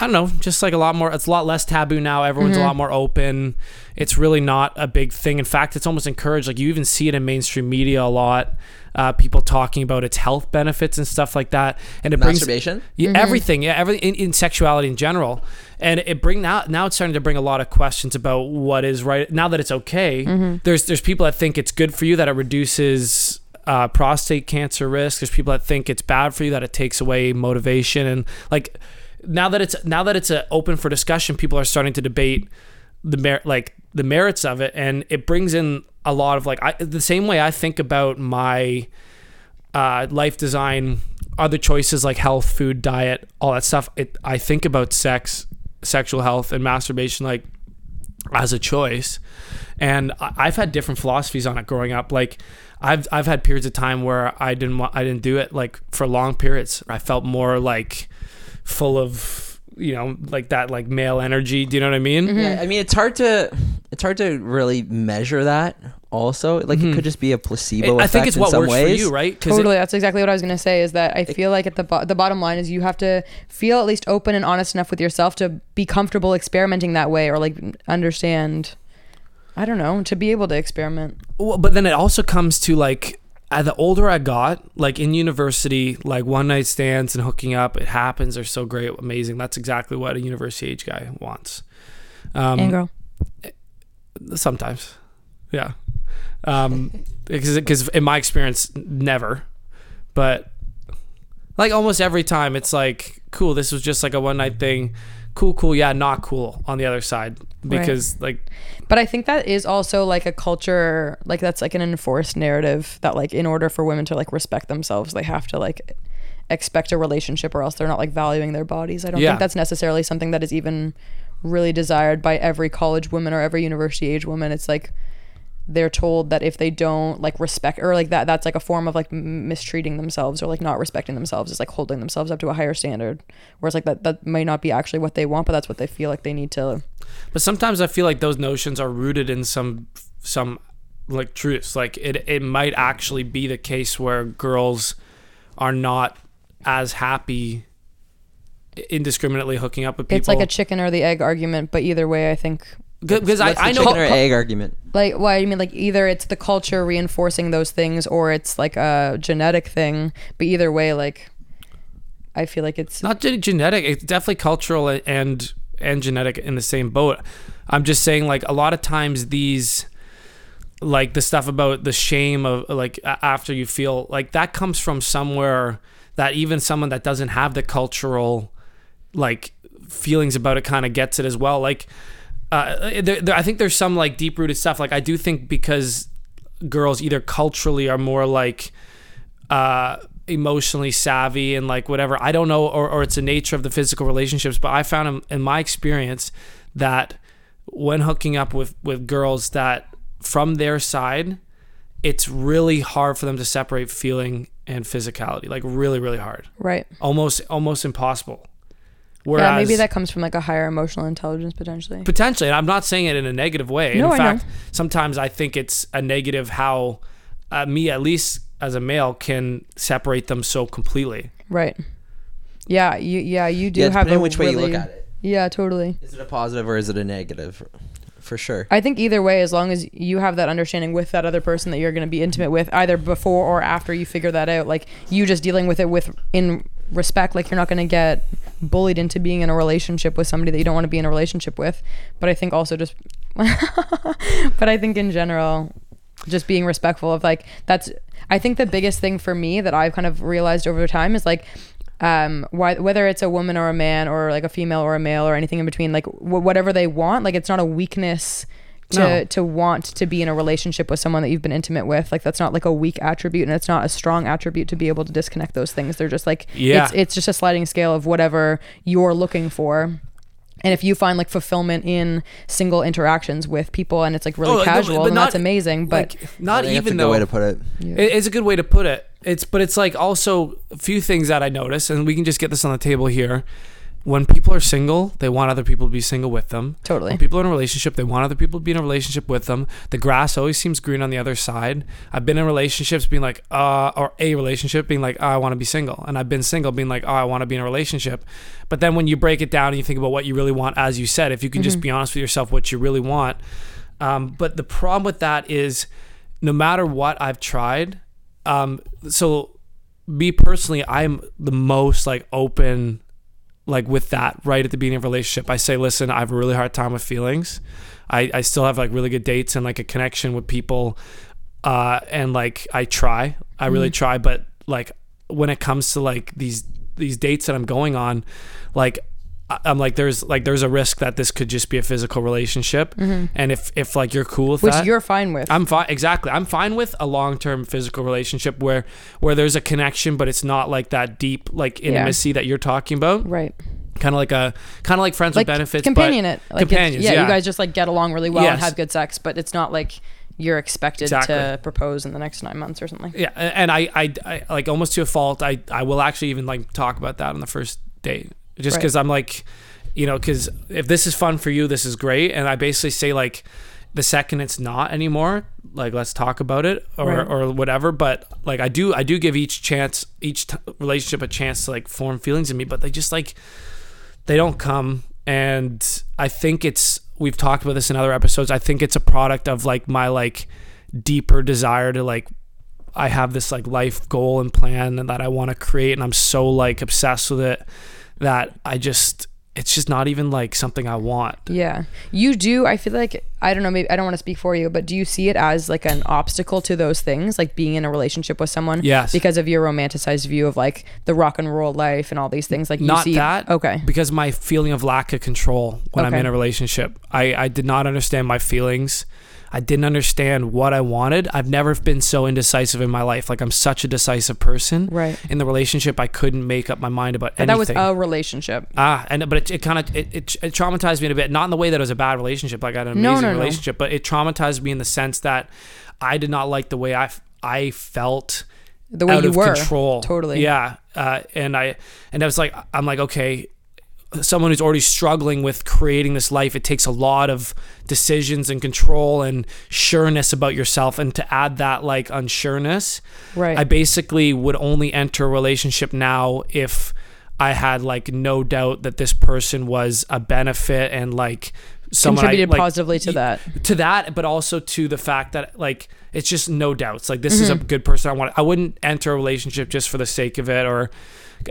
I don't know, just like a lot more. It's a lot less taboo now. Everyone's a lot more open. It's really not a big thing. In fact, it's almost encouraged. Like you even see it in mainstream media a lot. Uh, people talking about its health benefits and stuff like that, and it brings Masturbation. yeah, everything, yeah, everything in, in sexuality in general, and it bring now now it's starting to bring a lot of questions about what is right now that it's okay. There's there's people that think it's good for you that it reduces uh, prostate cancer risk. There's people that think it's bad for you that it takes away motivation and like now that it's now that it's open for discussion, people are starting to debate the mer- like the merits of it, and it brings in a lot of like I, the same way I think about my uh, life design, other choices like health, food, diet, all that stuff. It, I think about sex, sexual health, and masturbation like as a choice. And I've had different philosophies on it growing up. Like I've I've had periods of time where I didn't want I didn't do it like for long periods. I felt more like full of you know like that like male energy. Do you know what I mean? Yeah, I mean it's hard to it's hard to really measure that. Also, like it could just be a placebo. Mm-hmm. I think it's in what some works ways. for you, right? 'Cause it- Totally, that's exactly what I was gonna say. Is that I feel like at the bo- the bottom line is you have to feel at least open and honest enough with yourself to be comfortable experimenting that way, or like understand. I don't know to be able to experiment. Well, but then it also comes to like uh, the older I got, like in university, like one night stands and hooking up, it happens. They're so great, amazing. That's exactly what a university age guy wants. Um, and girl, sometimes, yeah. Um, because because in my experience, never. But Like almost every time, it's like, cool. This was just like a one night thing. Cool, cool. Yeah, not cool on the other side because like But I think that is also like a culture, like that's like an enforced narrative that like in order for women to like respect themselves, they have to like expect a relationship or else they're not like valuing their bodies. I don't Yeah. think that's necessarily something that is even really desired by every college woman or every university age woman. It's like they're told that if they don't like respect or like that that's like a form of like mistreating themselves or like not respecting themselves is like holding themselves up to a higher standard whereas like that that may not be actually what they want but that's what they feel like they need to But sometimes I feel like those notions are rooted in some some like truths. Like it it might actually be the case where girls are not as happy indiscriminately hooking up with people. it's like a chicken or the egg argument but either way i think because I, What's the I know chicken or egg argument. like well i mean like either it's the culture reinforcing those things or it's like a genetic thing but either way like i feel like it's not genetic it's definitely cultural and and genetic in the same boat i'm just saying like a lot of times these like the stuff about the shame of like after you feel like that comes from somewhere that even someone that doesn't have the cultural like feelings about it kind of gets it as well like uh, there, there, I think there's some like deep rooted stuff. Like I do think because girls either culturally are more like uh, emotionally savvy and like whatever. I don't know, or, or it's the nature of the physical relationships. But I found in, in my experience that when hooking up with with girls, that from their side, it's really hard for them to separate feeling and physicality. Like really, really hard. right Almost, almost impossible. Whereas, yeah maybe that comes from like a higher emotional intelligence potentially potentially and i'm not saying it in a negative way No, in I fact know. sometimes i think it's a negative how uh, me at least as a male can separate them so completely right yeah you yeah you do Yeah, have depending a which way you look at it. yeah totally Is it a positive or is it a negative? For sure. I think either way, as long as you have that understanding with that other person that you're going to be intimate with, either before or after you figure that out, like you just dealing with it with in respect, like you're not going to get bullied into being in a relationship with somebody that you don't want to be in a relationship with. But I think also just, but I think in general, just being respectful of like that's. I think the biggest thing for me that I've kind of realized over time is like um why, whether it's a woman or a man or like a female or a male or anything in between like wh- whatever they want like it's not a weakness to No. to want to be in a relationship with someone that you've been intimate with like that's not like a weak attribute and it's not a strong attribute to be able to disconnect those things they're just like Yeah. it's it's just a sliding scale of whatever you're looking for and if you find like fulfillment in single interactions with people and it's like really Oh, casual but then not- that's amazing but like not I think that's even a good though way to put it. It- It's a good way to put it. It's but it's like also a few things that I notice, and we can just get this on the table here. When people are single, they want other people to be single with them. Totally. When people are in a relationship, they want other people to be in a relationship with them. The grass always seems green on the other side. I've been in relationships being like, uh, or a relationship being like, oh, I want to be single. And I've been single being like, oh, I want to be in a relationship. But then when you break it down and you think about what you really want, as you said, if you can just be honest with yourself, what you really want. Um, but the problem with that is no matter what I've tried, um, so me personally, I'm the most like open, like with that right at the beginning of a relationship. I say, listen, I have a really hard time with feelings. I, I still have like really good dates and like a connection with people. Uh, and like I try, I really try, but like when it comes to like these, these dates that I'm going on, like I'm like, there's like, there's a risk that this could just be a physical relationship. Mm-hmm. And if, if like you're cool with which that, you're fine with I'm fine. Exactly. I'm fine with a long-term physical relationship where where there's a connection, but it's not like that deep like intimacy that you're talking about. right Kind of like a kind of like friends like with benefits, companion it like companions. yeah, yeah, you guys just like get along really well and have good sex but it's not like you're expected Exactly. to propose in the next nine months or something yeah. And I, I, I like almost to a fault. I, I will actually even like talk about that on the first date, just Right. because I'm like, you know, because if this is fun for you, this is great. And I basically say like, the second it's not anymore, like let's talk about it or Right. or whatever. But like I do, I do give each chance, each t- relationship a chance to like form feelings in me. But they just like they don't come and i think it's we've talked about this in other episodes i think it's a product of like my like deeper desire to like i have this like life goal and plan and that i want to create and i'm so like obsessed with it that i just it's just not even like something I want. Yeah. You do, I feel like, I don't know, maybe I don't want to speak for you, but do you see it as like an obstacle to those things, like being in a relationship with someone? Yes. Because of your romanticized view of like the rock and roll life and all these things? Like, you not see. that Okay. because my feeling of lack of control when i'm Okay. in a relationship i i did not understand my feelings i didn't understand what i wanted i've never been so indecisive in my life like i'm such a decisive person Right. in the relationship i couldn't make up my mind about But anything that was a relationship. Ah, and but it, it kind of it, it, it traumatized me a bit. Not in the way that it was a bad relationship, like I had an amazing no, no. relationship, but it traumatized me in the sense that I did not like the way I I felt The way out you of were. control. Totally. Yeah. Uh, and I and I was like, I'm like, okay, someone who's already struggling with creating this life, it takes a lot of decisions and control and sureness about yourself. And to add that like unsureness, Right. I basically would only enter a relationship now if I had like no doubt that this person was a benefit and like someone I, Contributed like, positively to that. to that, but also to the fact that like it's just no doubts. Like this is a Mm-hmm. good person. I want. I wouldn't enter a relationship just for the sake of it, or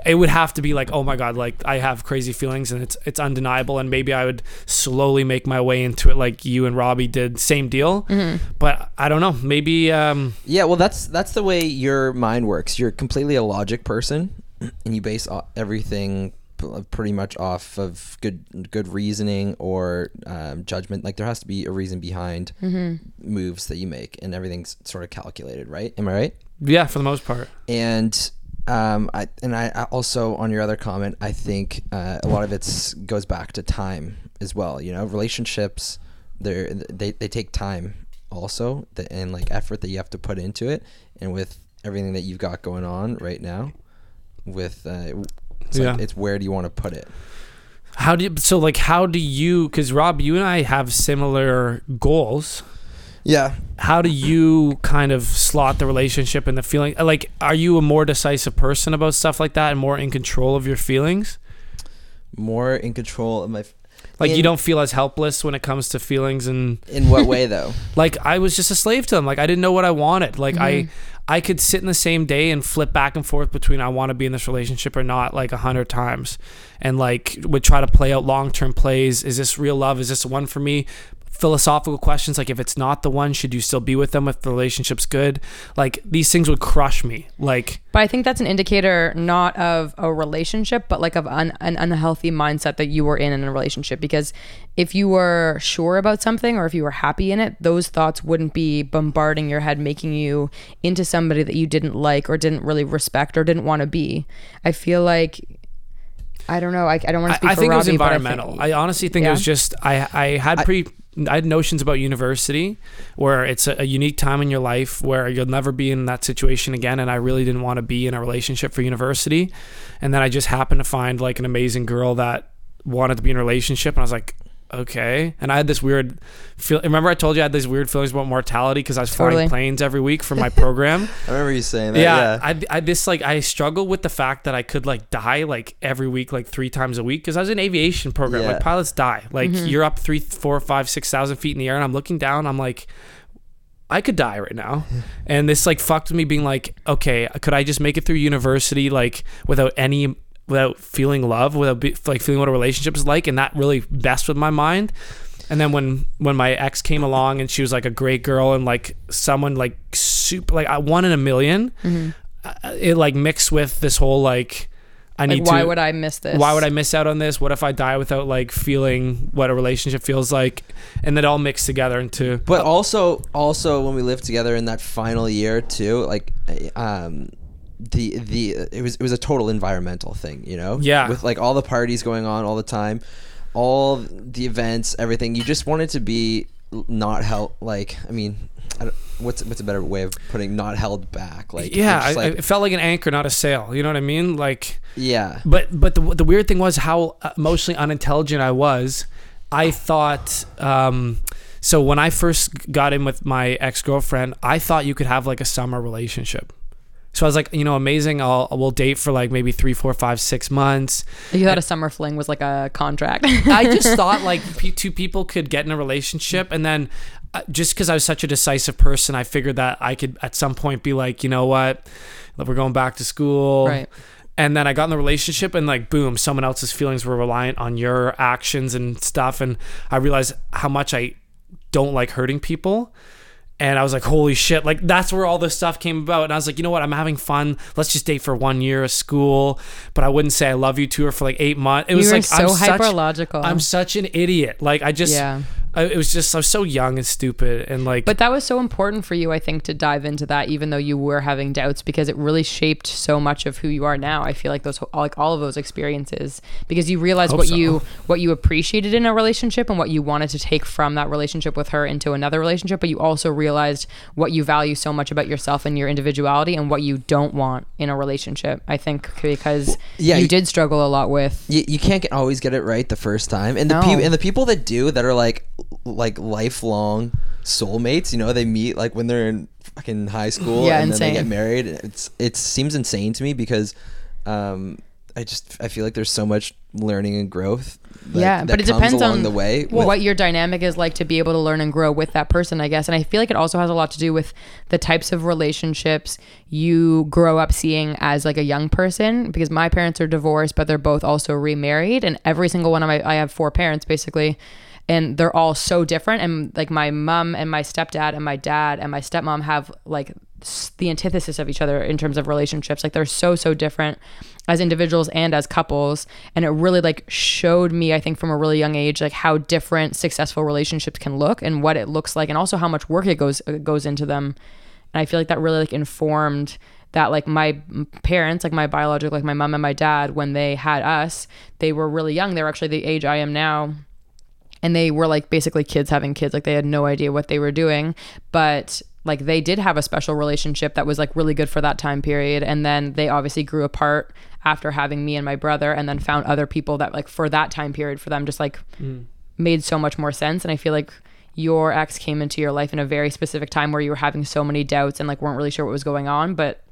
it would have to be like, oh my god, like I have crazy feelings and it's it's undeniable, and maybe I would slowly make my way into it, like you and Robbie did. Same deal, Mm-hmm. but I don't know. Maybe um, Yeah, well, that's that's the way your mind works. You're completely a logic person, and you base everything pretty much off of good good reasoning or um, judgment. Like there has to be a reason behind moves that you make, and everything's sort of calculated, right? Am I right? yeah, for the most part. and um, I and I I also on your other comment, I think uh, a lot of it goes back to time as well. You know, relationships they they they take time also, the, and like effort that you have to put into it, and with everything that you've got going on right now, with uh, it's Yeah. like it's where do you want to put it? How do you, so like how do you? Because Rob, you and I have similar goals. Yeah, how do you kind of slot the relationship and the feeling like are you a more decisive person about stuff like that and more in control of your feelings? More in control of my. f- like you don't feel as helpless when it comes to feelings and In what way though? like i was just a slave to them. Like i didn't know what i wanted. Like Mm-hmm. i i could sit in the same day and flip back and forth between i want to be in this relationship or not like a hundred times. And like would try to play out long-term plays. Is this real love? Is this one for me philosophical questions like if it's not the one should you still be with them if the relationship's good like these things would crush me like But I think that's an indicator not of a relationship, but like of an, an unhealthy mindset that you were in in a relationship. Because if you were sure about something or if you were happy in it, those thoughts wouldn't be bombarding your head, making you into somebody that you didn't like or didn't really respect or didn't want to be. I feel like. I don't know. I, I don't want to I, speak I for think it was but I environmental. think- I, honestly think it was just I I had pre I had notions about university where it's a, a unique time in your life where you'll never be in that situation again, and I really didn't want to be in a relationship for university, and then I just happened to find like an amazing girl that wanted to be in a relationship, and I was like. Okay, and I had this weird feel. Remember, I told you I had these weird feelings about mortality because I was Totally. flying planes every week for my program. I remember you saying that. yeah, I, I this like I struggle with the fact that I could like die like every week, like three times a week, because I was in aviation program. Yeah. Like pilots die. Like mm-hmm. you're up three, four, five, six thousand feet in the air, and I'm looking down. I'm like, I could die right now, and this like fucked me being like, okay, could I just make it through university like without any without feeling love, without be, like feeling what a relationship is like, and that really messed with my mind. And then when when my ex came along and she was like a great girl and like someone like super like I one in a 1000000 uh, it like mixed with this whole like I Like, need why to would I miss this? why would I miss out on this? What if I die without like feeling what a relationship feels like? And it all mixed together into But also, also when we lived together in that final year too, like, um, the the it was it was a total environmental thing, you know. Yeah. With like all the parties going on all the time, all the events, everything. You just wanted to be not held. Like, I mean, I don't, what's what's a better way of putting not held back? Like, yeah, you're I, it felt like an anchor, not a sail. You know what I mean? Like, yeah. but but the the weird thing was how emotionally unintelligent I was. I thought. Um, so when I first got in with my ex girlfriend, I thought you could have like a summer relationship. So I was like, you know, amazing. I'll we'll date for like maybe three, four, five, six months. You thought a summer fling was like a contract. I just thought like two people could get in a relationship, and then uh, just because I was such a decisive person, I figured that I could at some point be like, you know what, we're going back to school, Right. And then I got in the relationship, and like, boom, someone else's feelings were reliant on your actions and stuff. And I realized how much I don't like hurting people. And I was like, holy shit. Like, that's where all this stuff came about. And I was like, you know what? I'm having fun. Let's just date for one year of school. But I wouldn't say I love you to her for like eight months. It was you were like, so I'm such, hyperlogical. I'm such an idiot. Like, I just, Yeah. I, it was just, I was so young and stupid. And like, But that was so important for you, I think, to dive into that, even though you were having doubts, because it really shaped so much of who you are now. I feel like those, like all of those experiences, because you realized what so. you, what you appreciated in a relationship and what you wanted to take from that relationship with her into another relationship. But you also realized what you value so much about yourself and your individuality, and what you don't want in a relationship. I think because yeah, you you- did struggle a lot with. you, you can't get, always get it right the first time and the No. people and the people that do that are like like lifelong soulmates you know they meet like when they're in fucking high school Yeah, and then they get married it's it seems insane to me because um i just i feel like there's so much learning and growth that, yeah, that but it depends on the way what your dynamic is like to be able to learn and grow with that person, I guess. And I feel like it also has a lot to do with the types of relationships you grow up seeing as like a young person. Because my parents are divorced, but they're both also remarried, and every single one of my I have four parents basically. And they're all so different. And like my mom and my stepdad and my dad and my stepmom have like the antithesis of each other in terms of relationships. Like they're so, so different as individuals and as couples. And it really like showed me, I think, from a really young age, like how different successful relationships can look and what it looks like, and also how much work it goes uh, goes into them. And I feel like that really like informed that like my parents, like my biological, like my mom and my dad, when they had us, they were really young. They were actually the age I am now and they were like basically kids having kids like they had no idea what they were doing. But like they did have a special relationship that was like really good for that time period. And then they obviously grew apart after having me and my brother and then found other people that like for that time period for them just like mm. made so much more sense. And i feel like your ex came into your life in a very specific time where you were having so many doubts and like weren't really sure what was going on. But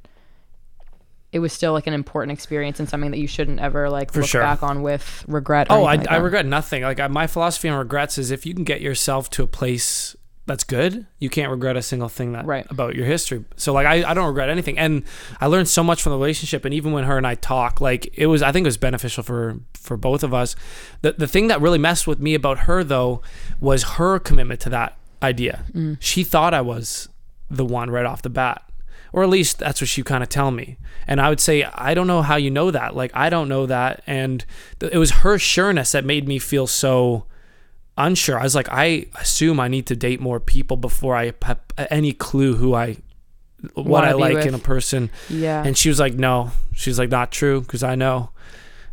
it was still like an important experience and something that you shouldn't ever like For look sure. back on with regret or Oh, I, like I regret nothing. Like I, my philosophy on regrets is if you can get yourself to a place that's good, you can't regret a single thing that Right. about your history. So like I, I don't regret anything, and I learned so much from the relationship. And even when her and I talk, like it was I think it was beneficial for for both of us. The the thing that really messed with me about her though was her commitment to that idea. Mm. She thought I was the one right off the bat. Or at least that's what she kind of tell me. And I would say, I don't know how you know that. Like, I don't know that. And th- it was her sureness that made me feel so unsure. I was like, I assume I need to date more people before I have any clue who I, what Wanna I like with. in a person. yeah And she was like, no. She's like, not true because I know.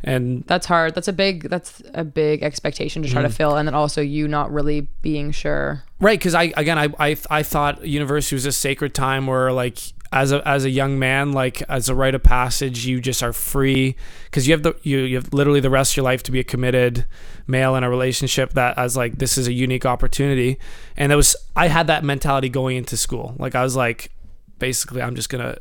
And that's hard that's a big that's a big expectation to try to Mm. fill and then also you not really being sure Right, because I again I, I I thought university was a sacred time where like as a as a young man, like as a rite of passage, you just are free because you have the you you have literally the rest of your life to be a committed male in a relationship that as like this is a unique opportunity, and it was I had that mentality going into school. Like I was like, basically, I'm just gonna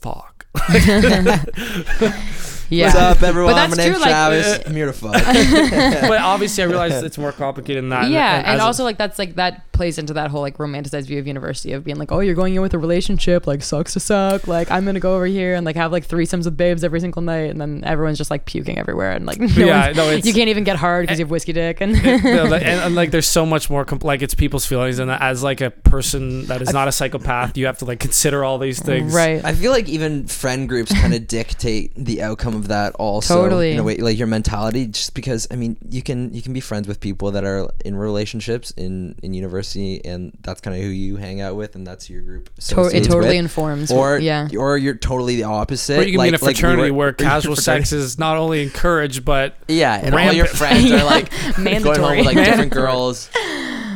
fuck. yeah What's up, everyone? But My name's true, like- Travis. Uh, I'm here to fuck. but obviously, I realize it's more complicated than that. yeah and, as a- also like that's like that plays into that whole like romanticized view of university of being like oh you're going in with a relationship like sucks to suck like i'm gonna go over here and like have like threesomes with babes every single night and then everyone's just like puking everywhere and like no Yeah, no, it's- you can't even get hard because you have whiskey dick and No, like- and, and, like there's so much more compl- like it's people's feelings and as like a person that is not a psychopath you have to like consider all these things right I feel like even friend groups kind of dictate the outcome of that also Totally. in a way like your mentality just because I mean you can you can be friends with people that are in relationships in in university and that's kind of who you hang out with and that's your group to- it totally with. informs or yeah or you're totally the opposite or you can be in a like- like we fraternity were- where casual sex is not only encouraged but Yeah, and all your Rampant. friends are like going mandatory home with like different girls a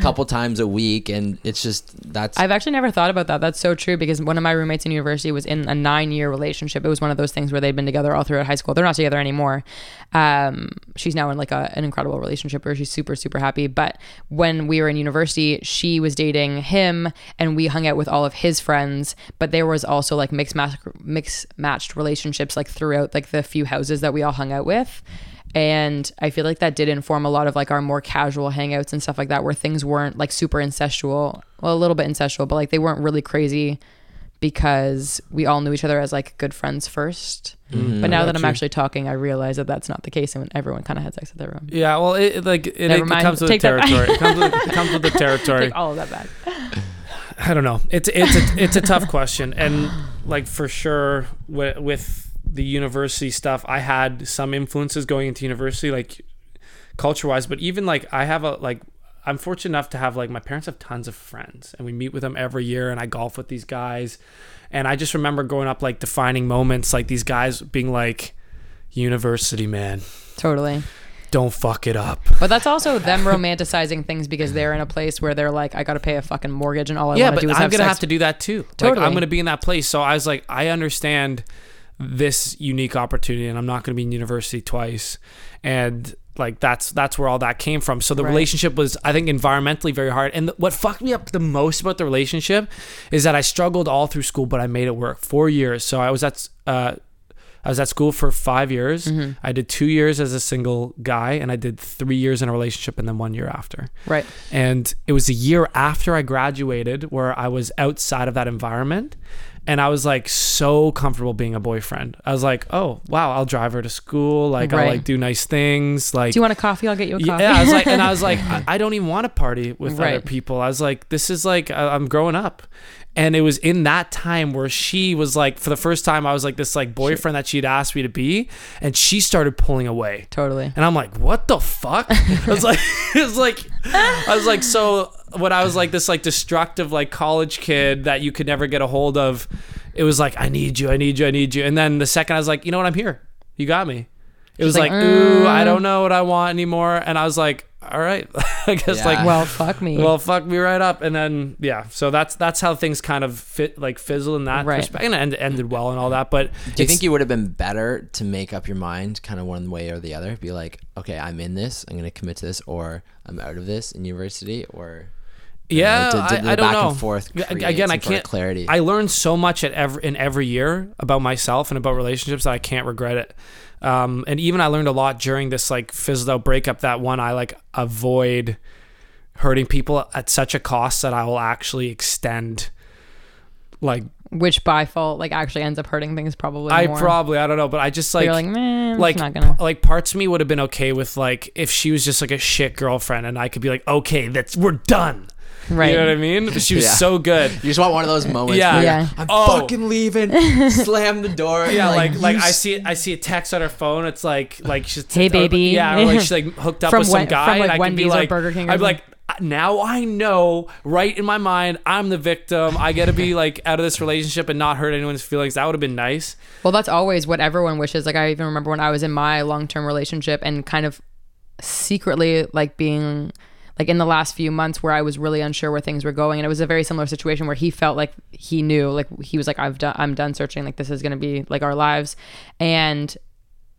couple times a week, and it's just that's I've actually never thought about that. That's so true because one of my roommates in university was in a nine year relationship. It was one of those things where they'd been together all throughout high school. They're not together anymore. Um, she's now in like a, an incredible relationship where she's super, super happy. But when we were in university, she was dating him and we hung out with all of his friends. But there was also like mixed, match, mixed matched relationships like throughout like the few houses that we all hung out with and i feel like that did inform a lot of like our more casual hangouts and stuff like that where things weren't like super incestual well a little bit incestual but like they weren't really crazy because we all knew each other as like good friends 1st Mm-hmm. But now that I'm you. actually talking, I realize that that's not the case, and everyone kind of had sex with everyone. Yeah, well, it, it, like it, it, Never it mind. comes with the Take that back. territory. It comes with, it comes with the territory. Take all of that back. I don't know. It's it's a, it's a tough question, and like for sure with, with the university stuff, I had some influences going into university, like culture wise. But even like I have a like I'm fortunate enough to have like my parents have tons of friends, and we meet with them every year, and I golf with these guys, and I just remember growing up like defining moments, like these guys being like, "University man, Totally. don't fuck it up." But that's also them romanticizing things because they're in a place where they're like, I got to pay a fucking mortgage, and all I yeah, want but to do is I'm have gonna sex. have to do that too. Like Totally. I'm gonna be in that place. So I was like, I understand this unique opportunity, and I'm not gonna be in university twice. And like that's that's where all that came from. So the Right. relationship was, I think, environmentally very hard. And th- what fucked me up the most about the relationship is that I struggled all through school, but I made it work. Four years. So I was at uh, I was at school for five years. Mm-hmm. I did two years as a single guy, and I did three years in a relationship, and then one year after. right. And it was a year after I graduated where I was outside of that environment. And I was like so comfortable being a boyfriend. I was like, oh wow, I'll drive her to school. Like I'll like do nice things. Like Do you want a coffee? I'll get you a coffee. yeah, I was like, and I was like, I, I don't even want to party with other people. I was like, this is like, I'm growing up. And it was in that time where she was like, for the first time, I was like this like boyfriend that she'd asked me to be, and she started pulling away. totally. And I'm like, what the fuck? I was like, it was like, I was like, so when I was like this like destructive like college kid that you could never get a hold of, it was like, I need you, I need you, I need you. And then the second I was like, you know what, I'm here. You got me. It was like, like, ooh, I "Mm." don't know what I want anymore. And I was like, all right, I guess Yeah. like, Well, fuck me. well, fuck me right up. And then yeah, so that's that's how things kind of fit like fizzle in that Right. perspective, and it ended, ended well and all that. But Do you think you would have been better to make up your mind kind of one way or the other? Be like, okay, I'm in this, I'm going to commit to this, or I'm out of this in university, or you know, Yeah, did- did I, I don't back know. And forth Again, I can't. clarity. I learned so much at every in every year about myself and about relationships that I can't regret it. Um, and even I learned a lot during this like fizzled out breakup. That one I like avoid hurting people at such a cost that I will actually extend. Like Which by fault, like, actually ends up hurting things probably I more. probably I don't know, but I just like you're like, man, like not gonna. p- like parts of me would have been okay with like if she was just like a shit girlfriend and I could be like okay that's we're done. Right. You know what I mean? But she was Yeah. so good. you just want one of those moments Yeah. where Yeah. I'm Oh. fucking leaving, slam the door. Yeah, like like, you I s- see I see a text on her phone. It's like like she's Hey, baby. yeah, or like she's like hooked up From with some Wen- guy, from, like, and I could be Wendy's or like Burger King or I'd be like now I know right in my mind I'm the victim. I got to be like out of this relationship and not hurt anyone's feelings. That would have been nice. Well, that's always what everyone wishes. Like I even remember when I was in my long-term relationship and kind of secretly like being like in the last few months where I was really unsure where things were going. And it was a very similar situation where he felt like he knew like he was like I've done I'm done searching. Like this is going to be like our lives. And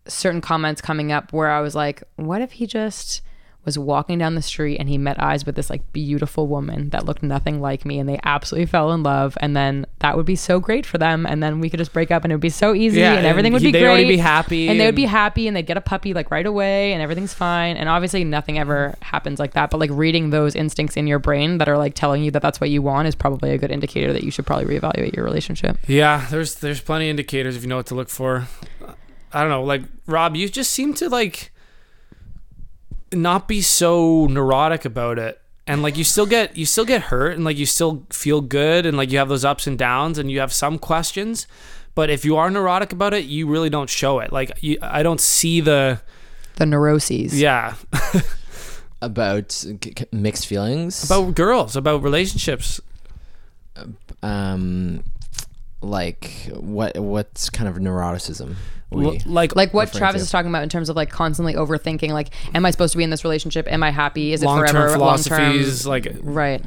certain comments coming up where I was like what if he just was walking down the street and he met eyes with this like beautiful woman that looked nothing like me and they absolutely fell in love and then that would be so great for them and then we could just break up and it would be so easy Yeah, and everything would he- be they'd great already be happy and they would be happy and they'd get a puppy like right away and everything's fine and obviously nothing ever happens like that but like reading those instincts in your brain that are like telling you that that's what you want is probably a good indicator that you should probably reevaluate your relationship Yeah, there's there's plenty of indicators if you know what to look for. I don't know, like Rob, you just seem to like not be so neurotic about it. And like you still get you still get hurt and like you still feel good and like you have those ups and downs and you have some questions. But if you are neurotic about it, you really don't show it. Like you, I don't see the the neuroses yeah about c- c- mixed feelings about girls, about relationships. um like what what's kind of neuroticism we L- like like what Travis to. is talking about in terms of like constantly overthinking like am I supposed to be in this relationship am I happy is it long term forever long term philosophies, like Right.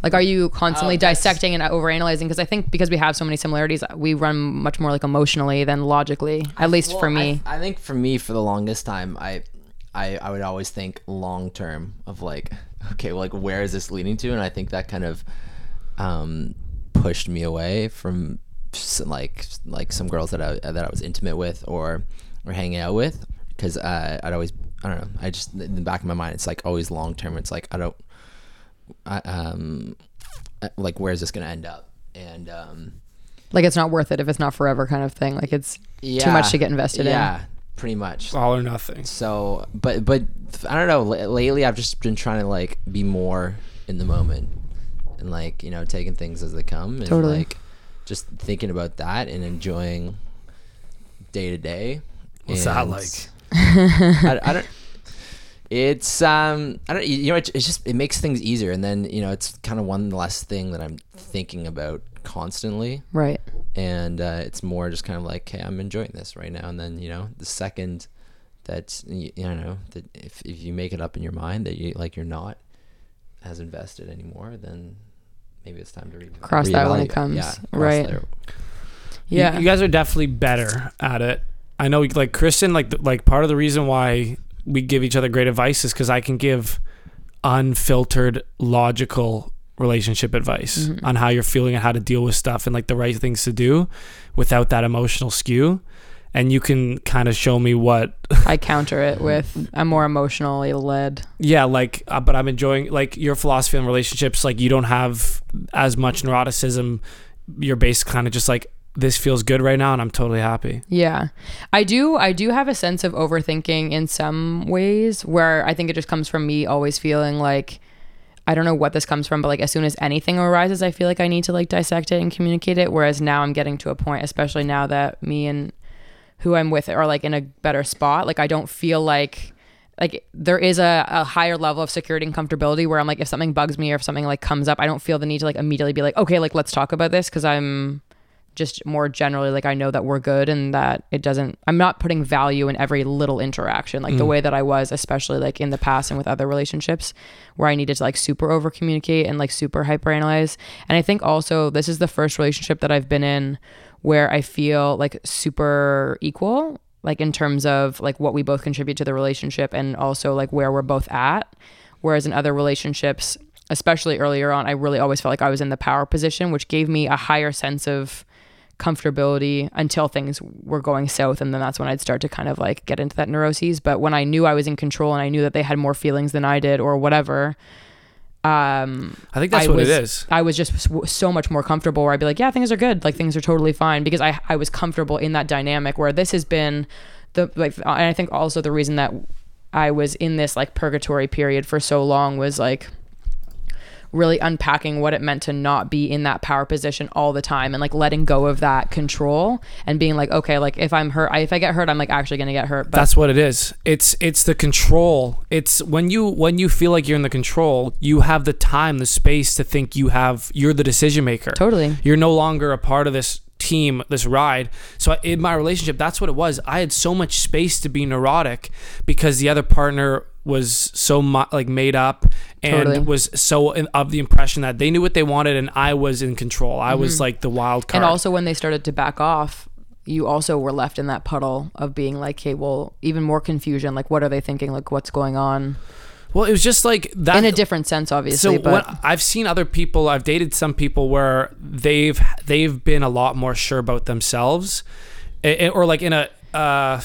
Like, are you constantly Oh, dissecting and overanalyzing? Because I think because we have so many similarities, we run much more like emotionally than logically. At least for me. I, I think for me, for the longest time, I, I, I would always think long term of like, okay, well, like where is this leading to? And I think that kind of, um, pushed me away from s- like like some girls that I that I was intimate with or or hanging out with because uh, I'd always I don't know I just in the back of my mind it's like always long term. It's like I don't, I, um, uh, like where's this gonna end up? And um, Like it's not worth it if it's not forever kind of thing. Like it's too much to get invested in. Yeah, pretty much. all or nothing. So, but but I don't know. L- lately, I've just been trying to like be more in the moment and like you know taking things as they come and Totally. like just thinking about that and enjoying day to day. What's that like? I, I don't. It's um I don't you know it, it's just it makes things easier and then you know it's kind of one less thing that I'm thinking about constantly Right. and uh, it's more just kind of like hey i'm enjoying this right now and then you know the second that you, you know that if, if you make it up in your mind that you like you're not as invested anymore then maybe it's time to re- Cross that when it comes. yeah, Right. there. Yeah. you, guys are definitely better at it. I know, like Kristen, like like part of the reason why we give each other great advice is because I can give unfiltered, logical relationship advice Mhm. on how you're feeling and how to deal with stuff and like the right things to do without that emotional skew. And you can kind of show me what, I counter it with I'm more emotionally led. yeah, like, uh, but I'm enjoying like your philosophy on relationships. Like, you don't have as much neuroticism. You're basically kind of just like, this feels good right now, and I'm totally happy. Yeah. I do I do have a sense of overthinking in some ways where I think it just comes from me always feeling like I don't know what this comes from, but like as soon as anything arises, I feel like I need to like dissect it and communicate it. Whereas now I'm getting to a point, especially now that me and who I'm with are like in a better spot. Like I don't feel like like there is a, a higher level of security and comfortability where I'm like if something bugs me or if something like comes up, I don't feel the need to like immediately be like, okay, like let's talk about this because I'm just more generally like I know that we're good and that it doesn't I'm not putting value in every little interaction. Like the mm. way that I was especially like in the past and with other relationships where I needed to like super over communicate and like super hyper analyze and I think also this is the first relationship that I've been in where I feel like super equal like in terms of like what we both contribute to the relationship and also like where we're both at. Whereas in other relationships especially earlier on I really always felt like I was in the power position which gave me a higher sense of comfortability until things were going south and then that's when I'd start to kind of like get into that neuroses. But when I knew I was in control and I knew that they had more feelings than I did or whatever um I think that's I what was, it is. I was just so much more comfortable where I'd be like, yeah, things are good. Like things are totally fine because I, I was comfortable in that dynamic where this has been the, like, and I think also the reason that I was in this like purgatory period for so long was like really unpacking what it meant to not be in that power position all the time and like letting go of that control and being like, okay, like if I'm hurt, I, if I get hurt, I'm like actually to get hurt. But That's what it is. It's it's the control. It's when you when you feel like you're in the control, you have the time, the space to think you have you're the decision maker. totally. You're no longer a part of this team, this ride. So in my relationship, that's what it was. I had so much space to be neurotic because the other partner was so mu- like made up and Totally. was so in, of the impression that they knew what they wanted and I was in control. I was like the wild card. Mm-hmm. And also when they started to back off, you also were left in that puddle of being like, hey, well, even more confusion. Like, what are they thinking? Like, what's going on? well, it was just like that In a different sense, obviously. so but what I've seen other people, I've dated some people where they've they've been a lot more sure about themselves, eh, or like in a uh,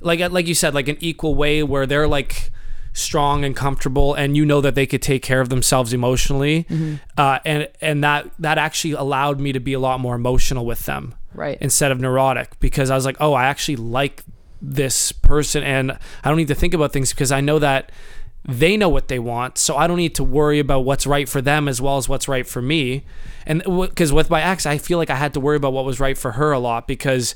like like you said, like an equal way where they're like strong and comfortable, and you know that they could take care of themselves emotionally, Mm-hmm. uh, and and that that actually allowed me to be a lot more emotional with them right. instead of neurotic because I was like, oh, I actually like this person and I don't need to think about things because I know that they know what they want. So I don't need to worry about what's right for them as well as what's right for me. And because with my ex, I feel like I had to worry about what was right for her a lot because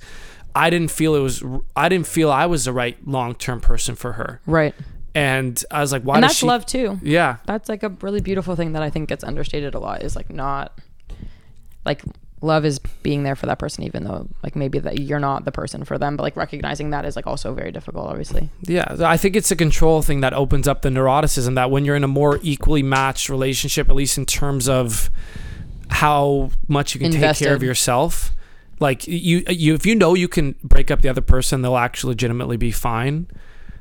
I didn't feel it was, I didn't feel I was the right long term person for her. right. And I was like, why And does that's she? love too. Yeah. That's like a really beautiful thing that I think gets understated a lot is like not like love is being there for that person even though like maybe that you're not the person for them but like recognizing that is like also very difficult obviously Yeah, I think it's a control thing that opens up the neuroticism that when you're in a more equally matched relationship, at least in terms of how much you can take care of yourself, like you, you, if you know you can break up the other person, they'll actually legitimately be fine.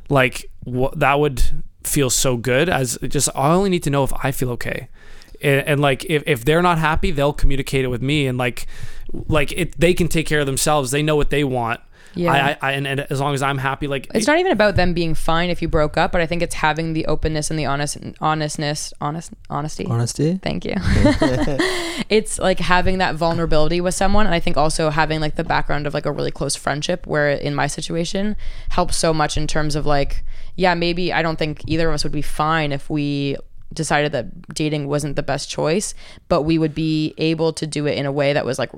Like what that would feel so good as just I only need to know if I feel okay. And, and like if, if they're not happy, they'll communicate it with me and like like it they can take care of themselves. They know what they want Yeah. I, I, I and, and as long as I'm happy, like It's not even about them being fine if you broke up, but I think it's having the openness and the honest honestness, honest honesty. Honesty. Thank you. it's like having that vulnerability with someone, and I think also having like the background of like a really close friendship, where in my situation helps so much in terms of like, yeah, maybe I don't think either of us would be fine if we decided that dating wasn't the best choice, but we would be able to do it in a way that was like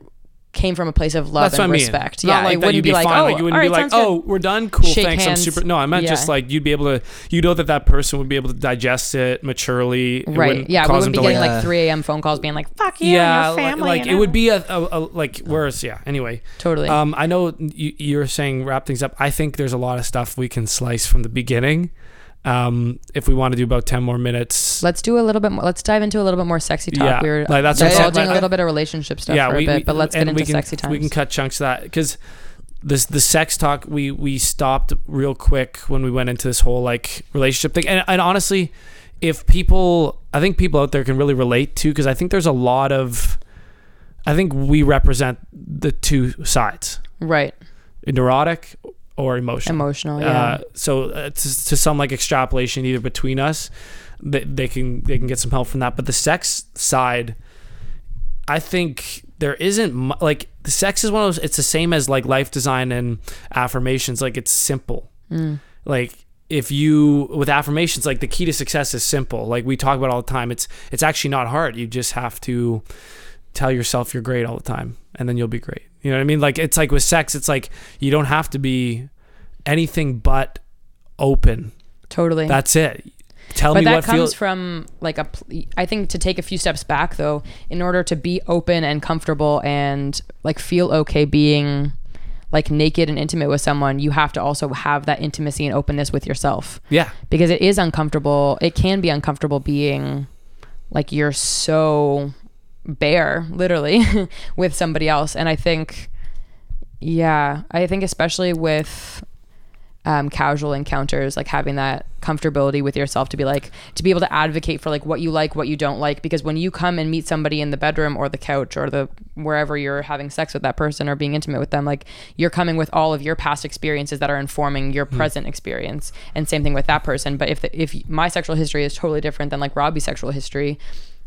came from a place of love That's and I mean. respect. Yeah, like it wouldn't be, be like, oh, like you wouldn't be like, sounds good. oh, we're done. Cool, Shake thanks. hands. I'm super. No, I meant just like you'd be able to. You know that that person would be able to digest it maturely. It Right. Yeah, we wouldn't be getting like, like 3 a.m. phone calls being like, fuck you yeah, and your like, family. like and it would be a, a, a like whereas yeah. Anyway, totally. um, I know you, you're saying wrap things up. I think there's a lot of stuff we can slice from the beginning. Um, if we want to do about ten more minutes, let's do a little bit more. Let's dive into a little bit more sexy talk. Yeah, we were like, that's saying, like, a little bit of relationship stuff for a bit, but let's get into we can, sexy times. We can cut chunks of that because this the sex talk we we stopped real quick when we went into this whole like relationship thing, and, and honestly, if people, I think people out there can really relate to because I think there's a lot of, I think we represent the two sides, right. neurotic or emotional. Emotional, yeah. Uh, so uh, to, to some like extrapolation either between us, they, they can they can get some help from that. But the sex side, I think there isn't like the sex is one of those. It's the same as like life design and affirmations. Like it's simple. Mm. Like if you with affirmations, like the key to success is simple. Like we talk about all the time. It's it's actually not hard. You just have to tell yourself you're great all the time, and then you'll be great. You know what I mean? Like it's like with sex, it's like you don't have to be anything but open. totally. That's it. Tell but me that what comes feels. from like a. I think to take a few steps back though in order to be open and comfortable and like feel okay being like naked and intimate with someone you have to also have that intimacy and openness with yourself yeah, because it is uncomfortable it can be uncomfortable being like you're so bare literally with somebody else. And i think yeah i think especially with um, casual encounters like having that comfortability with yourself to be like to be able to advocate for like what you like what you don't like. Because when you come and meet somebody in the bedroom or the couch or the wherever you're having sex with that person or being intimate with them like you're coming with all of your past experiences that are informing your present experience. And same thing with that person. But if the, if my sexual history is totally different than like Robbie's sexual history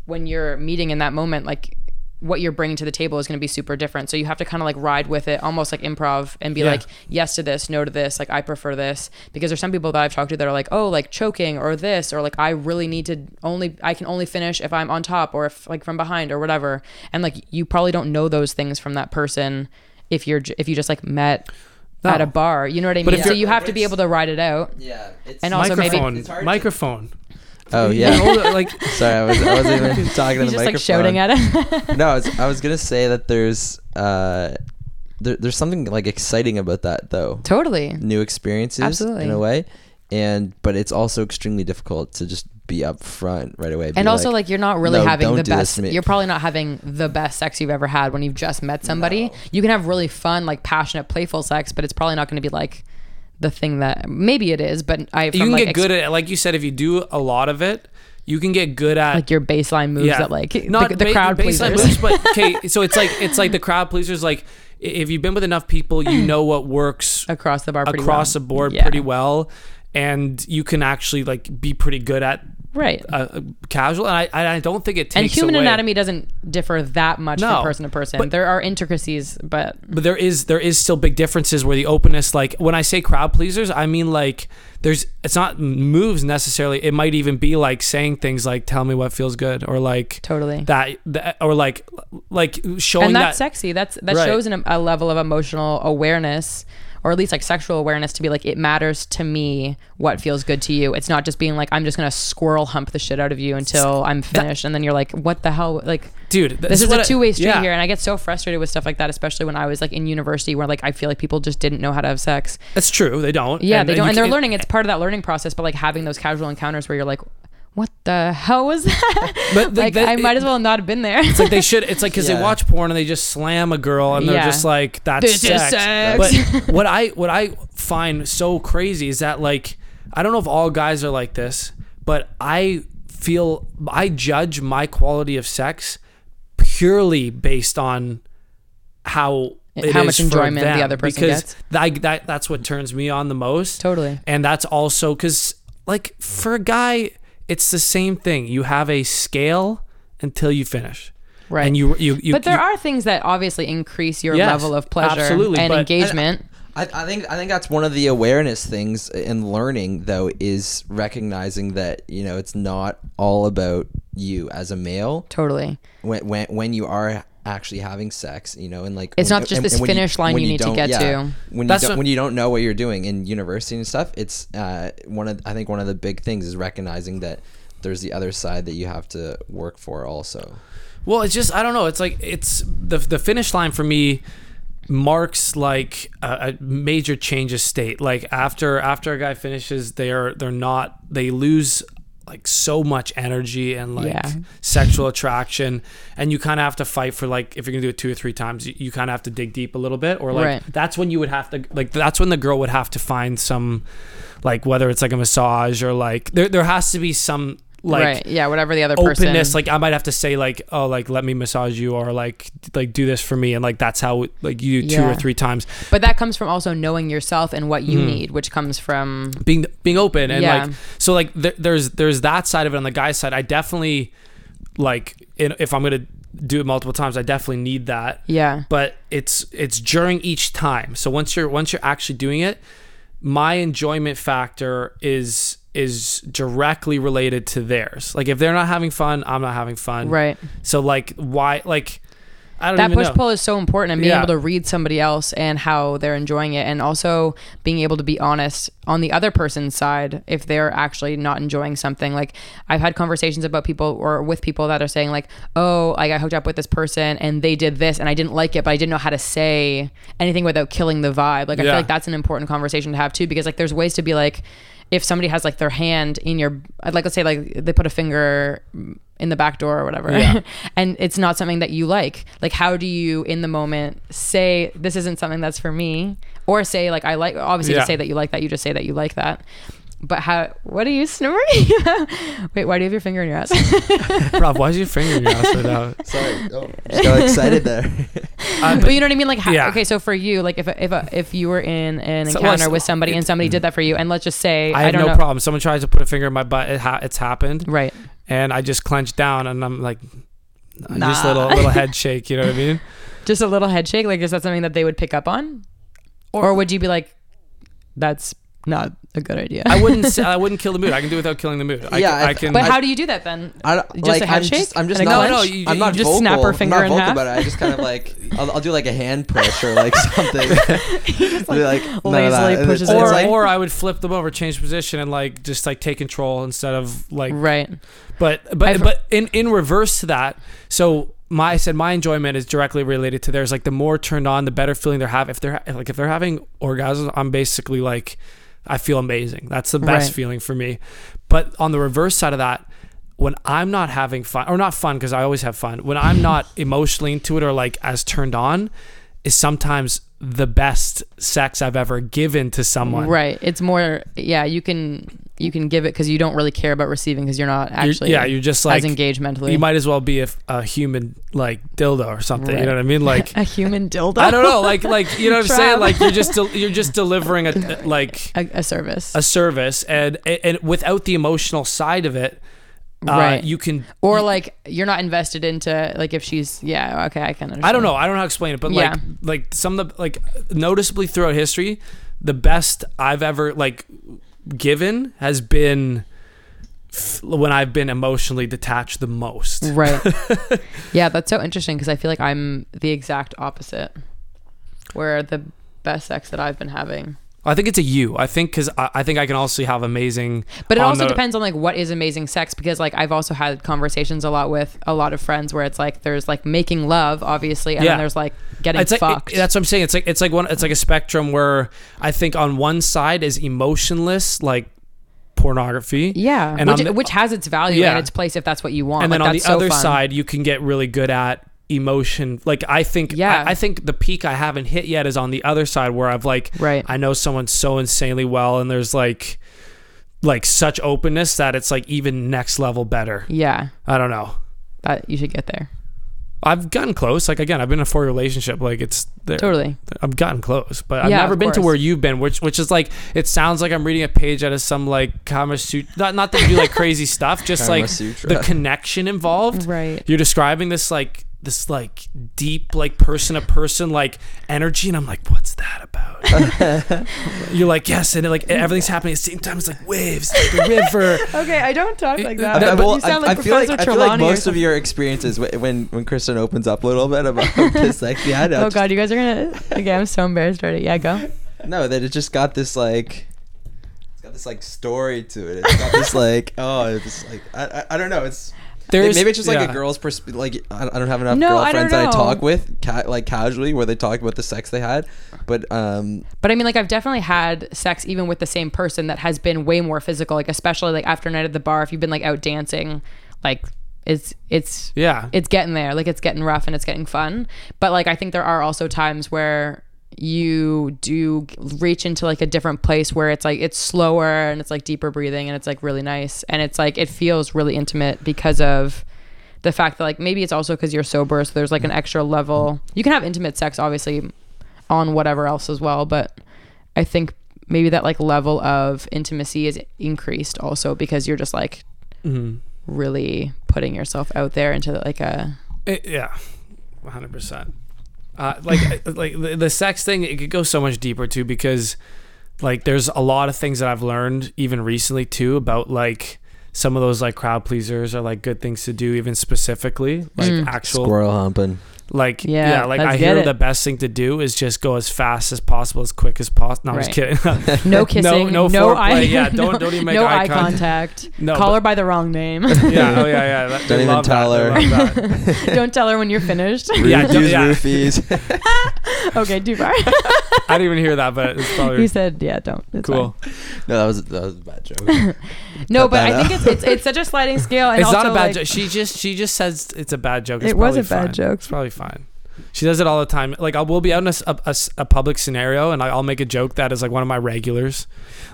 when you're meeting in that moment like what you're bringing to the table is going to be super different. So you have to kind of like ride with it, almost like improv, and be Yeah. like, yes to this, no to this. Like I prefer this because there's some people that I've talked to that are like, oh, like choking or this, or like I really need to only I can only finish if I'm on top or if like from behind or whatever. And like you probably don't know those things from that person if you're if you just like met No. at a bar. You know what I mean? if So you're- have to be able to ride it out. Yeah. It's And also maybe- microphone, It's hard to- microphone. Oh yeah. like Sorry, I was I wasn't even talking to the just like microphone. shouting at it. no, I was, I was gonna say that there's uh, there, there's something like exciting about that though. totally. New experiences Absolutely. in a way, and but it's also extremely difficult to just be upfront right away. And also, like, you're not really "No, having the best. You're probably not having the best sex you've ever had when you've just met somebody. You can have really fun, like passionate, playful sex, but it's probably not going to be like the thing that maybe it is. But I you can like get good at, like you said, if you do a lot of it, you can get good at like your baseline moves that like not the, the ba- crowd baseline pleasers. moves, but okay, so it's like it's like the crowd pleasers. Like if you've been with enough people, you know what works across the bar, across well. the board Yeah. pretty well, and you can actually like be pretty good at right? uh, casual. And I, I don't think it takes and human away- anatomy doesn't differ that much No, from person to person. but- there are intricacies, but but there is there is still big differences where the openness like when i say crowd pleasers i mean like there's it's not moves necessarily it might even be like saying things like tell me what feels good or like totally. that, that or like like showing and that's that sexy. That's that Right. shows an, a level of emotional awareness, or at least like sexual awareness, to be like it matters to me what feels good to you. It's not just being like I'm just gonna squirrel hump the shit out of you until I'm finished, and then you're like, what the hell? Like dude this is a two way street yeah. here, and I get so frustrated with stuff like that, especially when I was like in university, where like I feel like people just didn't know how to have sex. that's true they don't Yeah, they don't, you and they're learning. It's part of that learning process, but like having those casual encounters where you're like. What the hell was that? But the- like, the- I might as well not have been there. it's like they should it's like because they watch porn and they just slam a girl and they're Yeah. just like that's This is sex. sex. but what i what i find so crazy is that like i don't know if all guys are like this but i feel i judge my quality of sex purely based on how it how is much enjoyment the other person because gets. that, that that's what turns me on the most Totally. and that's also because like for a guy it's the same thing you have a scale until you finish Right. and you you, you but there you- are things that obviously increase your Yes, level of pleasure absolutely, and but- engagement. I, I think I think that's one of the awareness things in learning though is recognizing that you know it's not all about you as a male totally. when when when you are actually having sex you know and like It's when- not just this when finish line when you need to get yeah, to. when you That's don't, what- when you don't know what you're doing in university and stuff it's uh one of I think one of the big things is recognizing that there's the other side that you have to work for also Well, it's just I don't know. It's like it's the the finish line for me marks like a, a major change of state. Like after after a guy finishes, they are they're not they lose like so much energy and like Yeah. sexual attraction and you kind of have to fight for like if you're gonna do it two or three times you, you kind of have to dig deep a little bit or like Right. that's when you would have to like that's when the girl would have to find some like whether it's like a massage or like there, there has to be some like right. Yeah. Whatever the other person. openness like i might have to say like oh like let me massage you or like like do this for me and like that's how like you do two or three times But that comes from also knowing yourself and what you Mhm. need, which comes from being being open and Yeah. like so like th- there's there's that side of it on the guy's side i definitely like in, if i'm gonna do it multiple times i definitely need that yeah. but it's it's during each time so once you're once you're actually doing it my enjoyment factor is is directly related to theirs like if they're not having fun i'm not having fun Right. so like why like i don't That push know pull is so important and being Yeah. able to read somebody else and how they're enjoying it and also being able to be honest on the other person's side if they're actually not enjoying something. Like I've had conversations about people or with people that are saying like, "Oh, i got hooked up with this person and they did this and I didn't like it, but I didn't know how to say anything without killing the vibe." Like I Yeah. feel like that's an important conversation to have too because like there's ways to be like if somebody has like their hand in your I'd like let's say like they put a finger in the back door or whatever Yeah. and it's not something that you like like how do you in the moment say this isn't something that's for me or say like i like obviously Yeah. to say that you like that you just say that you like that but how what are you snoring wait why do you have your finger in your ass Rob, why is your finger in your ass right now? sorry oh, just got excited there but you know what i mean like how, Yeah. okay so for you like if if uh, if you were in an So, encounter with somebody and somebody did that for you and let's just say I i, have don't no know problem. Someone tries to put a finger in my butt. It ha- it's happened, right and I just clench down, and I'm like, just Nah. little little head shake. You know what I mean? just a little head shake like is that something that they would pick up on or, would you be like that's not a good idea I wouldn't. I wouldn't kill the mood. I can do it without killing the mood. I Yeah, can. I- I can but how do you do that then I don't, Just like a I'm just I'm just and a not No, no, you- I'm you not just vocal. snap her I'm finger not in vocal half? about it. I just kind of like I'll, I'll do like a hand push or like something. Be like, none of lazily that. Pushes it's- it or like- or I would flip them over, change position, and like just like take control instead of like. right But but I've- but in in reverse to that, so my I said my enjoyment is directly related to theirs. Like the more turned on, the better feeling they're having. If they're like if they're having orgasms, I'm basically like I feel amazing. That's the best Right. feeling for me. But on the reverse side of that, when I'm not having fun or not fun because I always have fun, when I'm not emotionally into it or like as turned on, is sometimes the best sex I've ever given to someone. right it's more yeah you can you can give it because you don't really care about receiving because you're not You're- actually yeah, you're just like as engaged mentally you might as well be a, a human like dildo or something. You know what I mean? Like a human dildo I don't know, like like you know what I'm saying? Like you're just del- you're just delivering a like a, a service a service, and and without the emotional side of it, uh, Right. You can or like you're not invested into like if she's yeah okay I can understand I don't know. I don't know how to explain it, but Yeah. like like some of the like noticeably throughout history, the best I've ever like given has been when I've been emotionally detached the most. right yeah that's so interesting because I feel like I'm the exact opposite where the best sex that I've been having I think it's a you. I think because I, I think I can also have amazing. But it also the- depends on like what is amazing sex because like I've also had conversations a lot with a lot of friends where it's like there's like making love obviously and Yeah. then there's like getting It's like fucked. it- that's what I'm saying. It's like it's like one. It's like a spectrum where I think on one side is emotionless, like pornography. yeah, and which, the- which has its value Yeah. and its place if that's what you want. and then Like, on the so other fun. side you can get really good at emotion like i think Yeah. I, I think the peak i haven't hit yet is on the other side where i've like Right. i know someone so insanely well and there's like like such openness that it's like even next level better yeah, i don't know that you should get there. I've gotten close. Like again, I've been in a four relationship. Like it's there. Totally. I've gotten close, but I've Yeah, never of been to where you've been, which which is like it sounds like I'm reading a page out of some like Kama Sutra. Not not that you do like crazy stuff, just Kama like Sutra. the connection involved. Right. You're describing this like this like deep like person to person like energy, and I'm like, what's that about? You're like, yes, and it, like everything's happening at the same time. It's like waves, like the river. Okay, I don't talk like that, that. but but well, you sound I, like I feel like Professor I feel like most of your experiences when when Kristen opens up a little bit about this sex she had. I Oh just- god, you guys are gonna. Okay, I'm so embarrassed already. Yeah, go. No, that it just got this like. It's got this like story to it. It's got this like oh, it's like I, I, I don't know. It's There's maybe it's just like yeah. a girl's perspective. Like I I don't have enough No, I girlfriends that I talk with, ca- like casually, where they talk about the sex they had. But um, But I mean, like, I've definitely had sex even with the same person that has been way more physical. Like, especially like after a night at the bar, if you've been like out dancing, like it's it's Yeah. it's getting there. Like it's getting rough and it's getting fun. But like I think there are also times where you do reach into like a different place where it's like it's slower and it's like deeper breathing and it's like really nice and it's like it feels really intimate because of the fact that like maybe it's also because you're sober so there's like an extra level you can have intimate sex obviously on whatever else as well but i think maybe that like level of intimacy is increased also because you're just like Mhm. really putting yourself out there into like a It- yeah, one hundred percent. Uh, like like the, the sex thing, it could go so much deeper too because like there's a lot of things that I've learned even recently too about like some of those like crowd pleasers are like good things to do even specifically like Mm. actual squirrel humping. Like Yeah, yeah, like I hear it. the best thing to do is just go as fast as possible as quick as possible. No, I'm just kidding. no kissing, no no, foreplay, eye, yeah, don't- no- don't even make no eye eye contact. contact. No, Call but- her by the wrong name. yeah, oh yeah, yeah. That- Don't even tell that, her. don't tell her when you're finished. Yeah, don't- yeah. roofies. okay, too far. I didn't even hear that, but it's probably he said, "Yeah, don't." It's cool. no, that was that was a bad joke. No, but I think it's, it's it's such a sliding scale. And it's not a bad like, joke. She just she just says it's a bad joke. It's It was probably a bad joke. It's probably fine. She does it all the time. Like I will be out in a public scenario and I'll make a joke that is like one of my regulars,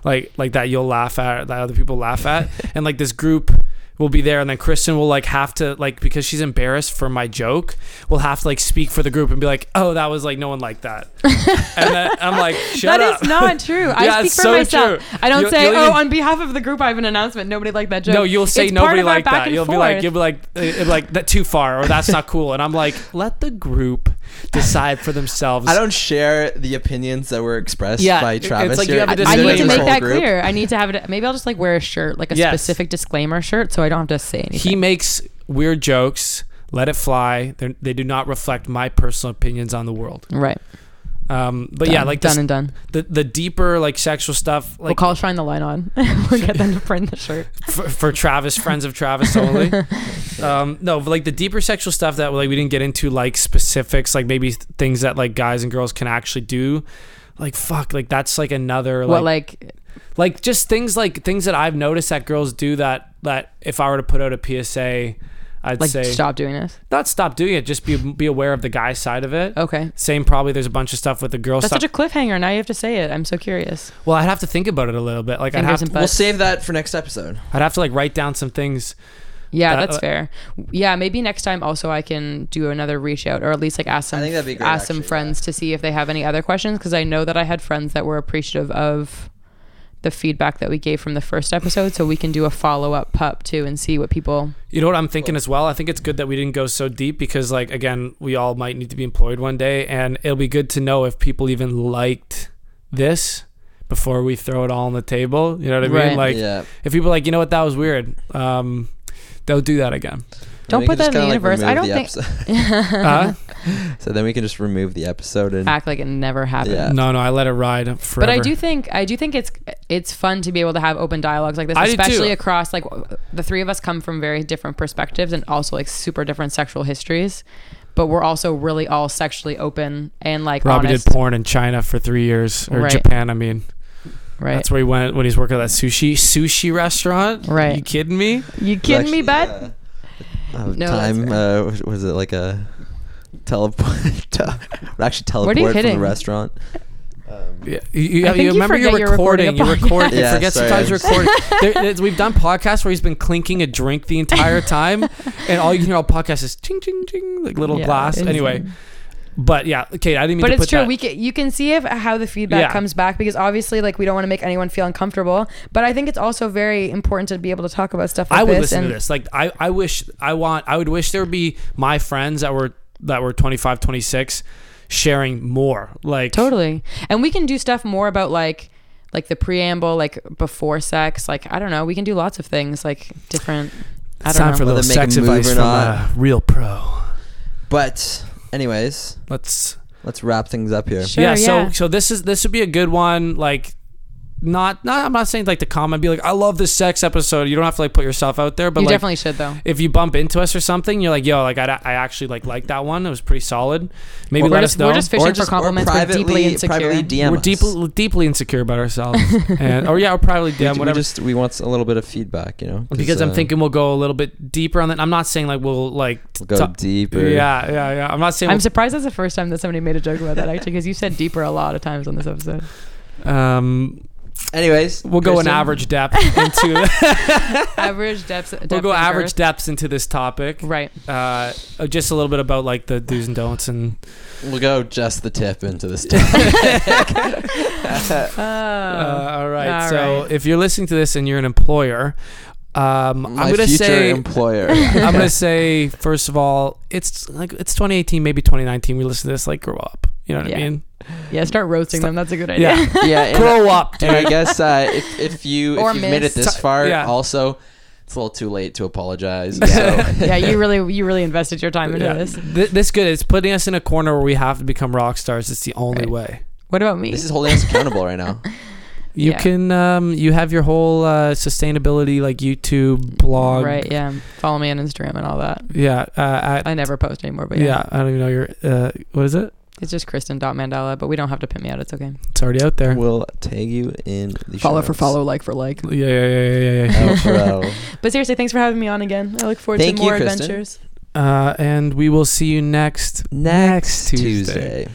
like like that you'll laugh at that other people laugh at, and like this group will be there and then Kristen will like have to like because she's embarrassed for my joke will have to like speak for the group and be like oh that was like no one liked that and then I'm like shut That up is not true. I Yeah, speak for so myself. true. I don't You'll- say, you'll "Oh, even- on behalf of the group, I have an announcement." Nobody liked that joke. No, you'll say It's nobody of our like back that. You'll be like, forth. you'll be like, uh, like that too far, or that's not cool. And I'm like, let the group decide for themselves. I don't share the opinions that were expressed Yeah, by it's Travis. like you have a I disclaimer. need to make that group. clear. I need to have it. Maybe I'll just like wear a shirt, like a Yes. specific disclaimer shirt, so I don't have to say anything. He makes weird jokes. Let it fly. They're, they do not reflect my personal opinions on the world. right. Um, but yeah, like done this, and done. the the deeper like sexual stuff, we'll like call Shine the Light on. we'll get them to print the shirt. for, for Travis, friends of Travis only. um, no, but like the deeper sexual stuff that like we didn't get into, like specifics, like maybe things that like guys and girls can actually do. Like fuck, like that's like another what like like like just things like things that I've noticed that girls do that that if I were to put out a PSA, I'd like say stop doing this? not stop doing it, just be be aware of the guy side of it. Okay. Same probably there's a bunch of stuff with the girl side. That's stuff. such a cliffhanger. Now you have to say it. I'm so curious. well, I'd have to think about it a little bit. Like I'd have to, butts. We'll save that for next episode. I'd have to like write down some things. Yeah, That- that's uh, fair. Yeah, maybe next time also I can do another reach out or at least like ask some I think that'd be great, ask some actually, friends to see if they have any other questions because I know that I had friends that were appreciative of the feedback that we gave from the first episode so we can do a follow-up pup too and see what people You know what I'm thinking as well? I think it's good that we didn't go so deep because like again, we all might need to be employed one day and it'll be good to know if people even liked this before we throw it all on the table. You know what I Right. mean? Like yeah. if people are like, you know what, that was weird. Um, they'll do that again. Don't put that in the kinda, like, universe. I don't think episode. Uh, so then we can just remove the episode and act like it never happened. Yeah. no, no, I let it ride forever. But I do think I do think it's it's fun to be able to have open dialogues like this, I do too. especially across like the three of us come from very different perspectives and also like super different sexual histories, but we're also really all sexually open and like Robbie honest, did porn in China for three years or Right. Japan. I mean, right? that's where he went when he's working at that sushi sushi restaurant. Right. You kidding me? You kidding me, bud? uh, uh, No, time uh, was- was it like a teleport? te- actually teleport are you from hitting? the restaurant. Uh, Yeah, you, you, you you remember you're forget you're recording recording. You record. You Yeah, forget sorry, sometimes I you're recording. there, there's- we've done podcasts where he's been clinking a drink the entire time, and all you can hear on podcast is ching ching ching like little Yeah, glass. it's- Anyway, but yeah, okay. I didn't mean but to it's put true. that. We can, you can see if how the feedback Yeah. comes back because obviously, like, we don't want to make anyone feel uncomfortable. But I think it's also very important to be able to talk about stuff like I would this. listen and to this. Like I, I wish I want I would wish there would be my friends that were that were 25, 26 sharing more. Like Totally. And we can do stuff more about like like the preamble, like before sex. Like I don't know. We can do lots of things, like different. I don't time know. for a little Whether make a sex advice from a real pro. But, anyways, Let's let's wrap things up here. Sure, yeah, so so this is this would be a good one. Like, not not I'm not saying like to comment, be like, I love this sex episode. You don't have to like put yourself out there, but you like definitely should though. if you bump into us or something, you're like, yo, like I, I actually like like that one. It was pretty solid. Maybe We're let just- us know. we're just fishing for compliments. We're deeply insecure. privately DM we're deeply deeply insecure about ourselves, and or yeah, or probably We, DM we whatever. just we want a little bit of feedback, you know. because I'm uh, thinking we'll go a little bit deeper on that. I'm not saying like we'll like we'll go ta- deeper. yeah yeah yeah. I'm not saying I'm we'll, surprised that's the first time that somebody made a joke about that actually, because you said deeper a lot of times on this episode. um Anyways, we'll go an average depth into average depths. we'll depth go average girth. depths into this topic. Right. Uh, uh, just a little bit about like the do's and don'ts and We'll go just the tip into this. Oh. uh, all right. all so right. if you're listening to this and you're an employer, um, My I'm gonna future say employer. I'm gonna say first of all, it's like it's 2018, maybe 2019. We listen to this like grow up. You know what I mean? yeah, start roasting them. That's a good idea. Yeah. yeah, and, grow up, and I guess uh, if if you Or if you've made it this far, Yeah. also it's a little too late to apologize. Yeah. So yeah, you really you really invested your time into Yeah. this. Th- this good. It's putting us in a corner where we have to become rock stars. It's the only Right. way. What about me? this is holding us accountable right now. You Yeah. can um you have your whole uh, sustainability like YouTube blog. right. Yeah. Follow me on Instagram and all that. Yeah. Uh, at, I never post anymore, but yeah. yeah, I don't even know your uh what is it? It's just Kristen.mandela. But we don't have to pimp me out. It's okay. It's already out there. We'll tag you in the Follow show for notes. follow, like for like. Yeah, yeah, yeah, yeah, yeah. yeah. L for L. But seriously, thanks for having me on again. I look forward Thank to you, more Kristen. adventures. Uh, and we will see you next Next Tuesday. Tuesday.